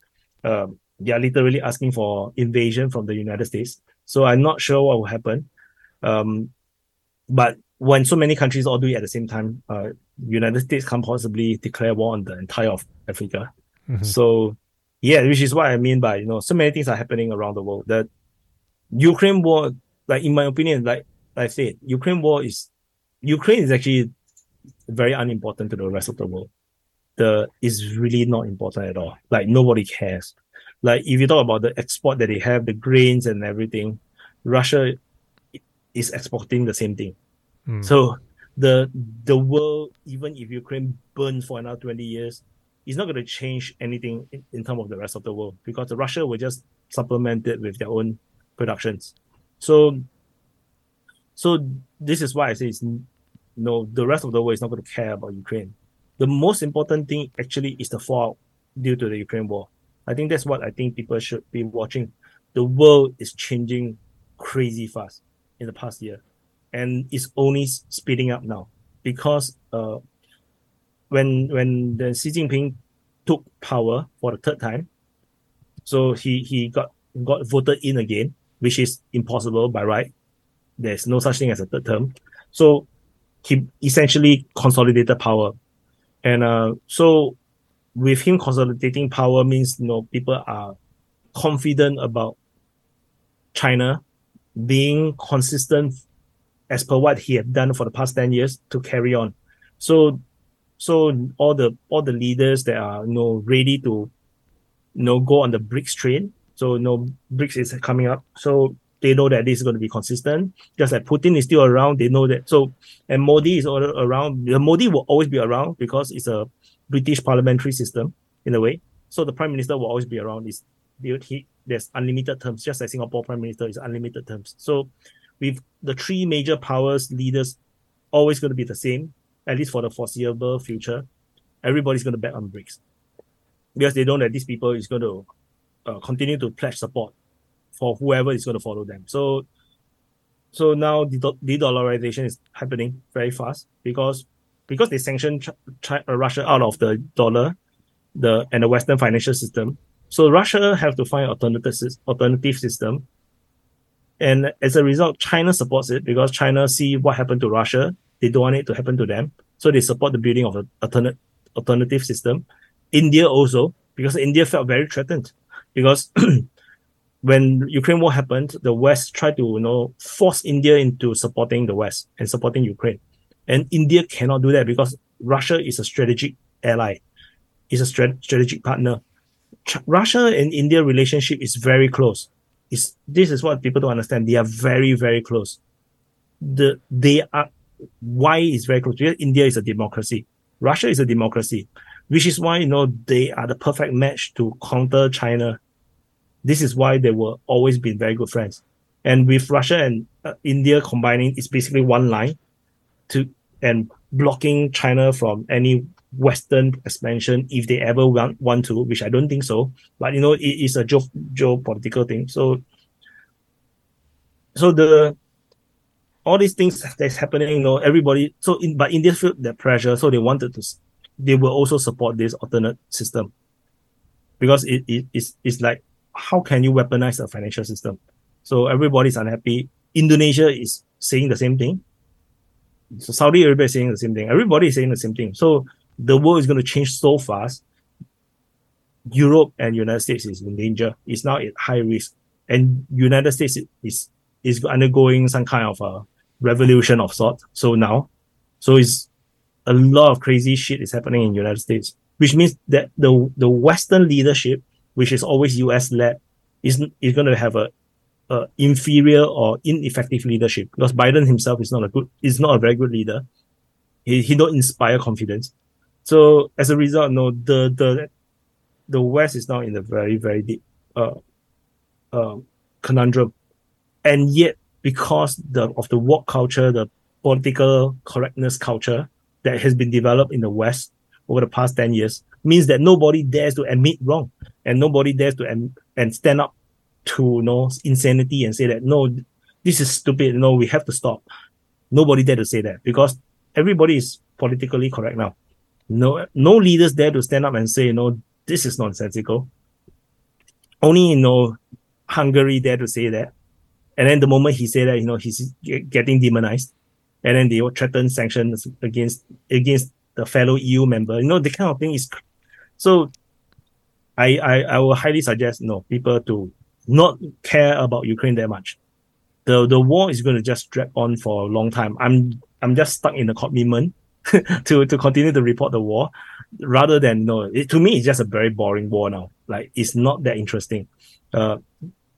um, they are literally asking for invasion from the United States. So I'm not sure what will happen. Um, but when so many countries all do it at the same time, uh, United States can't possibly declare war on the entire of Africa. Mhm. So, yeah, which is what I mean by you know so many things are happening around the world. That Ukraine war, like in my opinion, like I said, Ukraine war is Ukraine is actually very unimportant to the rest of the world. The is really not important at all. Like nobody cares. Like if you talk about the export that they have, the grains and everything, Russia is exporting the same thing. Mm. So the the world, even if Ukraine burns for another 20 years, it's not going to change anything in, in terms of the rest of the world because Russia will just supplement it with their own productions. So so this is why I say it's n- no the rest of the world is not going to care about Ukraine. The most important thing actually is the fallout due to the Ukraine war. I think that's what I think people should be watching. The world is changing crazy fast in the past year and it's only speeding up now because uh, when when the Xi Jinping took power for the third time, so he he got got voted in again, which is impossible by right. There's no such thing as a third term. So he essentially consolidated power, and uh, so with him consolidating power means you know people are confident about China being consistent as per what he had done for the past 10 years to carry on. So so all the all the leaders that are you know ready to you know go on the BRICS train. So you know BRICS is coming up. So they know that this is going to be consistent. Just like Putin is still around, they know that. So and Modi is all around. The Modi will always be around because it's a British parliamentary system in a way. So the prime minister will always be around. Is he there's unlimited terms, just like Singapore prime minister is unlimited terms. So with the three major powers leaders always going to be the same, at least for the foreseeable future. Everybody's going to bet on BRICS because they know that these people is going to uh, continue to pledge support for whoever is going to follow them. So, so now the de-dollarization is happening very fast because because they sanctioned Ch- Ch- uh, Russia out of the dollar, the and the Western financial system. So Russia have to find alternative alternative system and as a result, China supports it because China see what happened to Russia. They don't want it to happen to them. So they support the building of an alternate alternative system. India also, because India felt very threatened. Because <clears throat> when Ukraine war happened, the West tried to, you know, force India into supporting the West and supporting Ukraine. And India cannot do that because Russia is a strategic ally, is a strat- strategic partner. Ch- Russia and India relationship is very close is this is what people don't understand. They are very, very close. The they are why is very close because India is a democracy. Russia is a democracy, which is why you know they are the perfect match to counter China. This is why they were always been very good friends. And with Russia and uh, India combining, it's basically one line to and blocking China from any Western expansion if they ever want, want to, which I don't think so. But you know, it is a geo- geopolitical thing. So, so the all these things that's happening, you know, everybody. So, in but India felt that pressure, so they wanted to, they will also support this alternate system. because it, it it's, it's like how can you weaponize a financial system? So everybody's unhappy. Indonesia is saying the same thing. So Saudi Arabia is saying the same thing. Everybody is saying the same thing. So the world is going to change so fast. Europe and United States is in danger. It's now at high risk, and United States is is undergoing some kind of a revolution of sort. So now, so it's a lot of crazy shit is happening in United States, which means that the the Western leadership, which is always US led, is is going to have a, a inferior or ineffective leadership because Biden himself is not a good is not a very good leader. He he don't inspire confidence. So as a result, no, the the the West is now in a very very deep uh, uh, conundrum, and yet because the of the work culture, the political correctness culture that has been developed in the West over the past 10 years means that nobody dares to admit wrong and nobody dares to am- and stand up to you know insanity and say that no this is stupid. No we have to stop. Nobody dare to say that because everybody is politically correct now. No no leaders dare to stand up and say you know this is nonsensical. Only you know hungary dare to say that. And then the moment he said that, you know, he's getting demonized, and then they will threaten sanctions against against the fellow EU member. You know, the kind of thing is. So, I I I will highly suggest you know people to not care about Ukraine that much. The the war is going to just drag on for a long time. I'm I'm just stuck in the commitment <laughs> to to continue to report the war, rather than you know, it, to me it's just a very boring war now. Like it's not that interesting. Uh,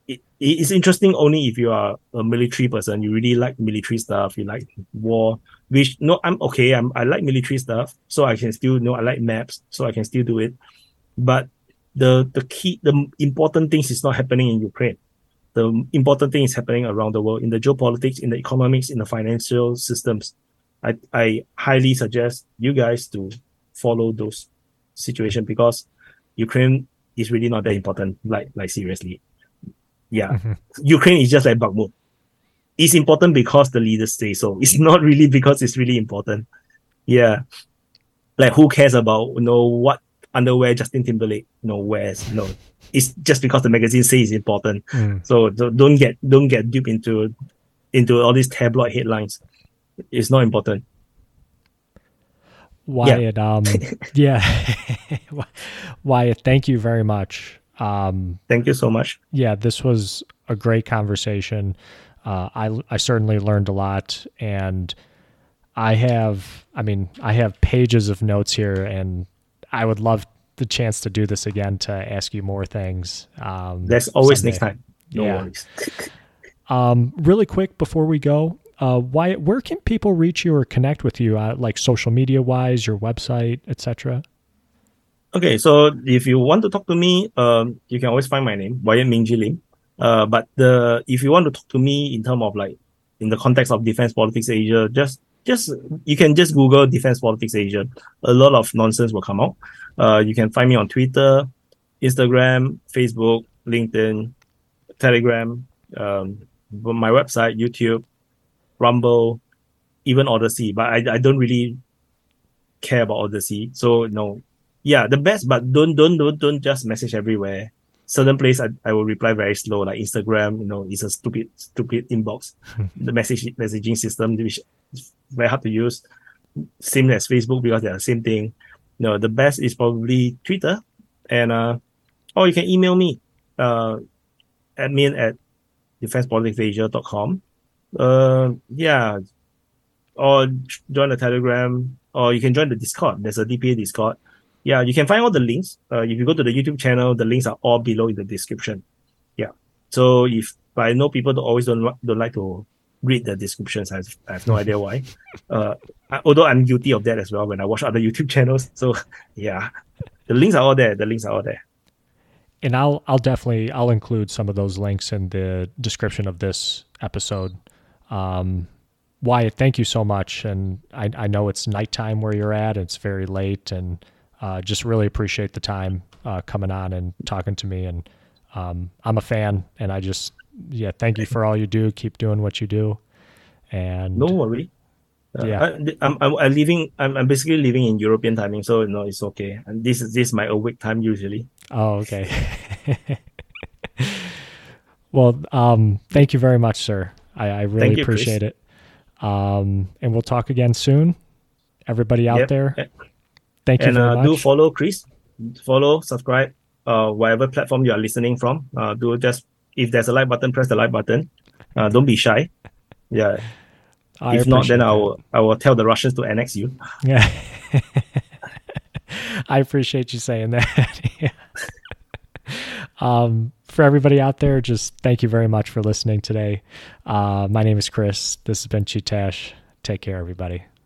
it, it's interesting only if you are a military person. You really like military stuff. You like war, which no, I'm okay. I'm I like military stuff, so I can still you know I like maps, so I can still do it. But the the key, the important things is not happening in Ukraine. The important thing is happening around the world in the geopolitics, in the economics, in the financial systems. I I highly suggest you guys to follow those situations because Ukraine is really not that important. Like like seriously. Yeah. Mm-hmm. Ukraine is just like Bakhmut. It's important because the leaders say so. It's <laughs> not really because it's really important. Yeah. Like who cares about you know what underwear Justin Timberlake you know wears? No. It's just because the magazine says it's important. Mm. So don't get don't get duped into into all these tabloid headlines. It's not important. Wyatt, yeah. um, <laughs> yeah, <laughs> Wyatt, thank you very much. Um, Thank you so much. Yeah, this was a great conversation. Uh, I I certainly learned a lot, and I have I mean I have pages of notes here, and I would love the chance to do this again to ask you more things. Um, That's always someday. next time. No yeah. worries. <laughs> um, really quick before we go, uh, why where can people reach you or connect with you, uh, like social media wise, your website, etc. Okay, so if you want to talk to me, um, you can always find my name, Wyatt Mingji Lim. Uh, but the if you want to talk to me in terms of like in the context of defense politics Asia, just just you can just Google defense politics Asia. A lot of nonsense will come out. Uh, you can find me on Twitter, Instagram, Facebook, LinkedIn, Telegram, um, my website, YouTube, Rumble, even Odysee. But I, I don't really care about Odysee. So no, yeah, the best, but don't don't don't don't just message everywhere. Certain place I, I will reply very slow, like Instagram, you know, it's a stupid, stupid inbox. <laughs> the message messaging system which is very hard to use. Same as Facebook because they're the same thing. You know, the best is probably Twitter. And uh or you can email me. Uh admin at defensepoliticsasia.com. Uh yeah. Or join the Telegram or you can join the Discord. There's a DPA Discord yeah, you can find all the links. Uh, if you go to the YouTube channel, the links are all below in the description. Yeah. So if I know people don't always don't don't like to read the descriptions, I have, I have no <laughs> idea why. Uh, I, although I'm guilty of that as well when I watch other YouTube <laughs> channels. So yeah, the links are all there. The links are all there. And I'll I'll definitely I'll include some of those links in the description of this episode. Um, Wyatt, thank you so much. And I, I know it's nighttime where you're at. It's very late and uh, just really appreciate the time uh, coming on and talking to me. And um, I'm a fan, and I just yeah, thank you for all you do. Keep doing what you do. And no worry. Uh, yeah, I, I'm, I'm, I'm living. I'm, I'm basically living in European timing, so no, it's okay. And this is this is my awake time usually. Oh, okay. <laughs> well, um, thank you very much, sir. I, I really you, appreciate it. Um, and we'll talk again soon. Everybody out Yep. there, thank you and uh, do follow Chris, follow, subscribe, uh, whatever platform you are listening from. Uh, do just if there's a like button, press the like button. Uh, don't be shy. Yeah. I if not, then I will I will tell the Russians to annex you. Yeah. <laughs> I appreciate you saying that. <laughs> Yeah. um, for everybody out there, just thank you very much for listening today. Uh, my name is Chris. This has been Chee-Tash. Take care, everybody.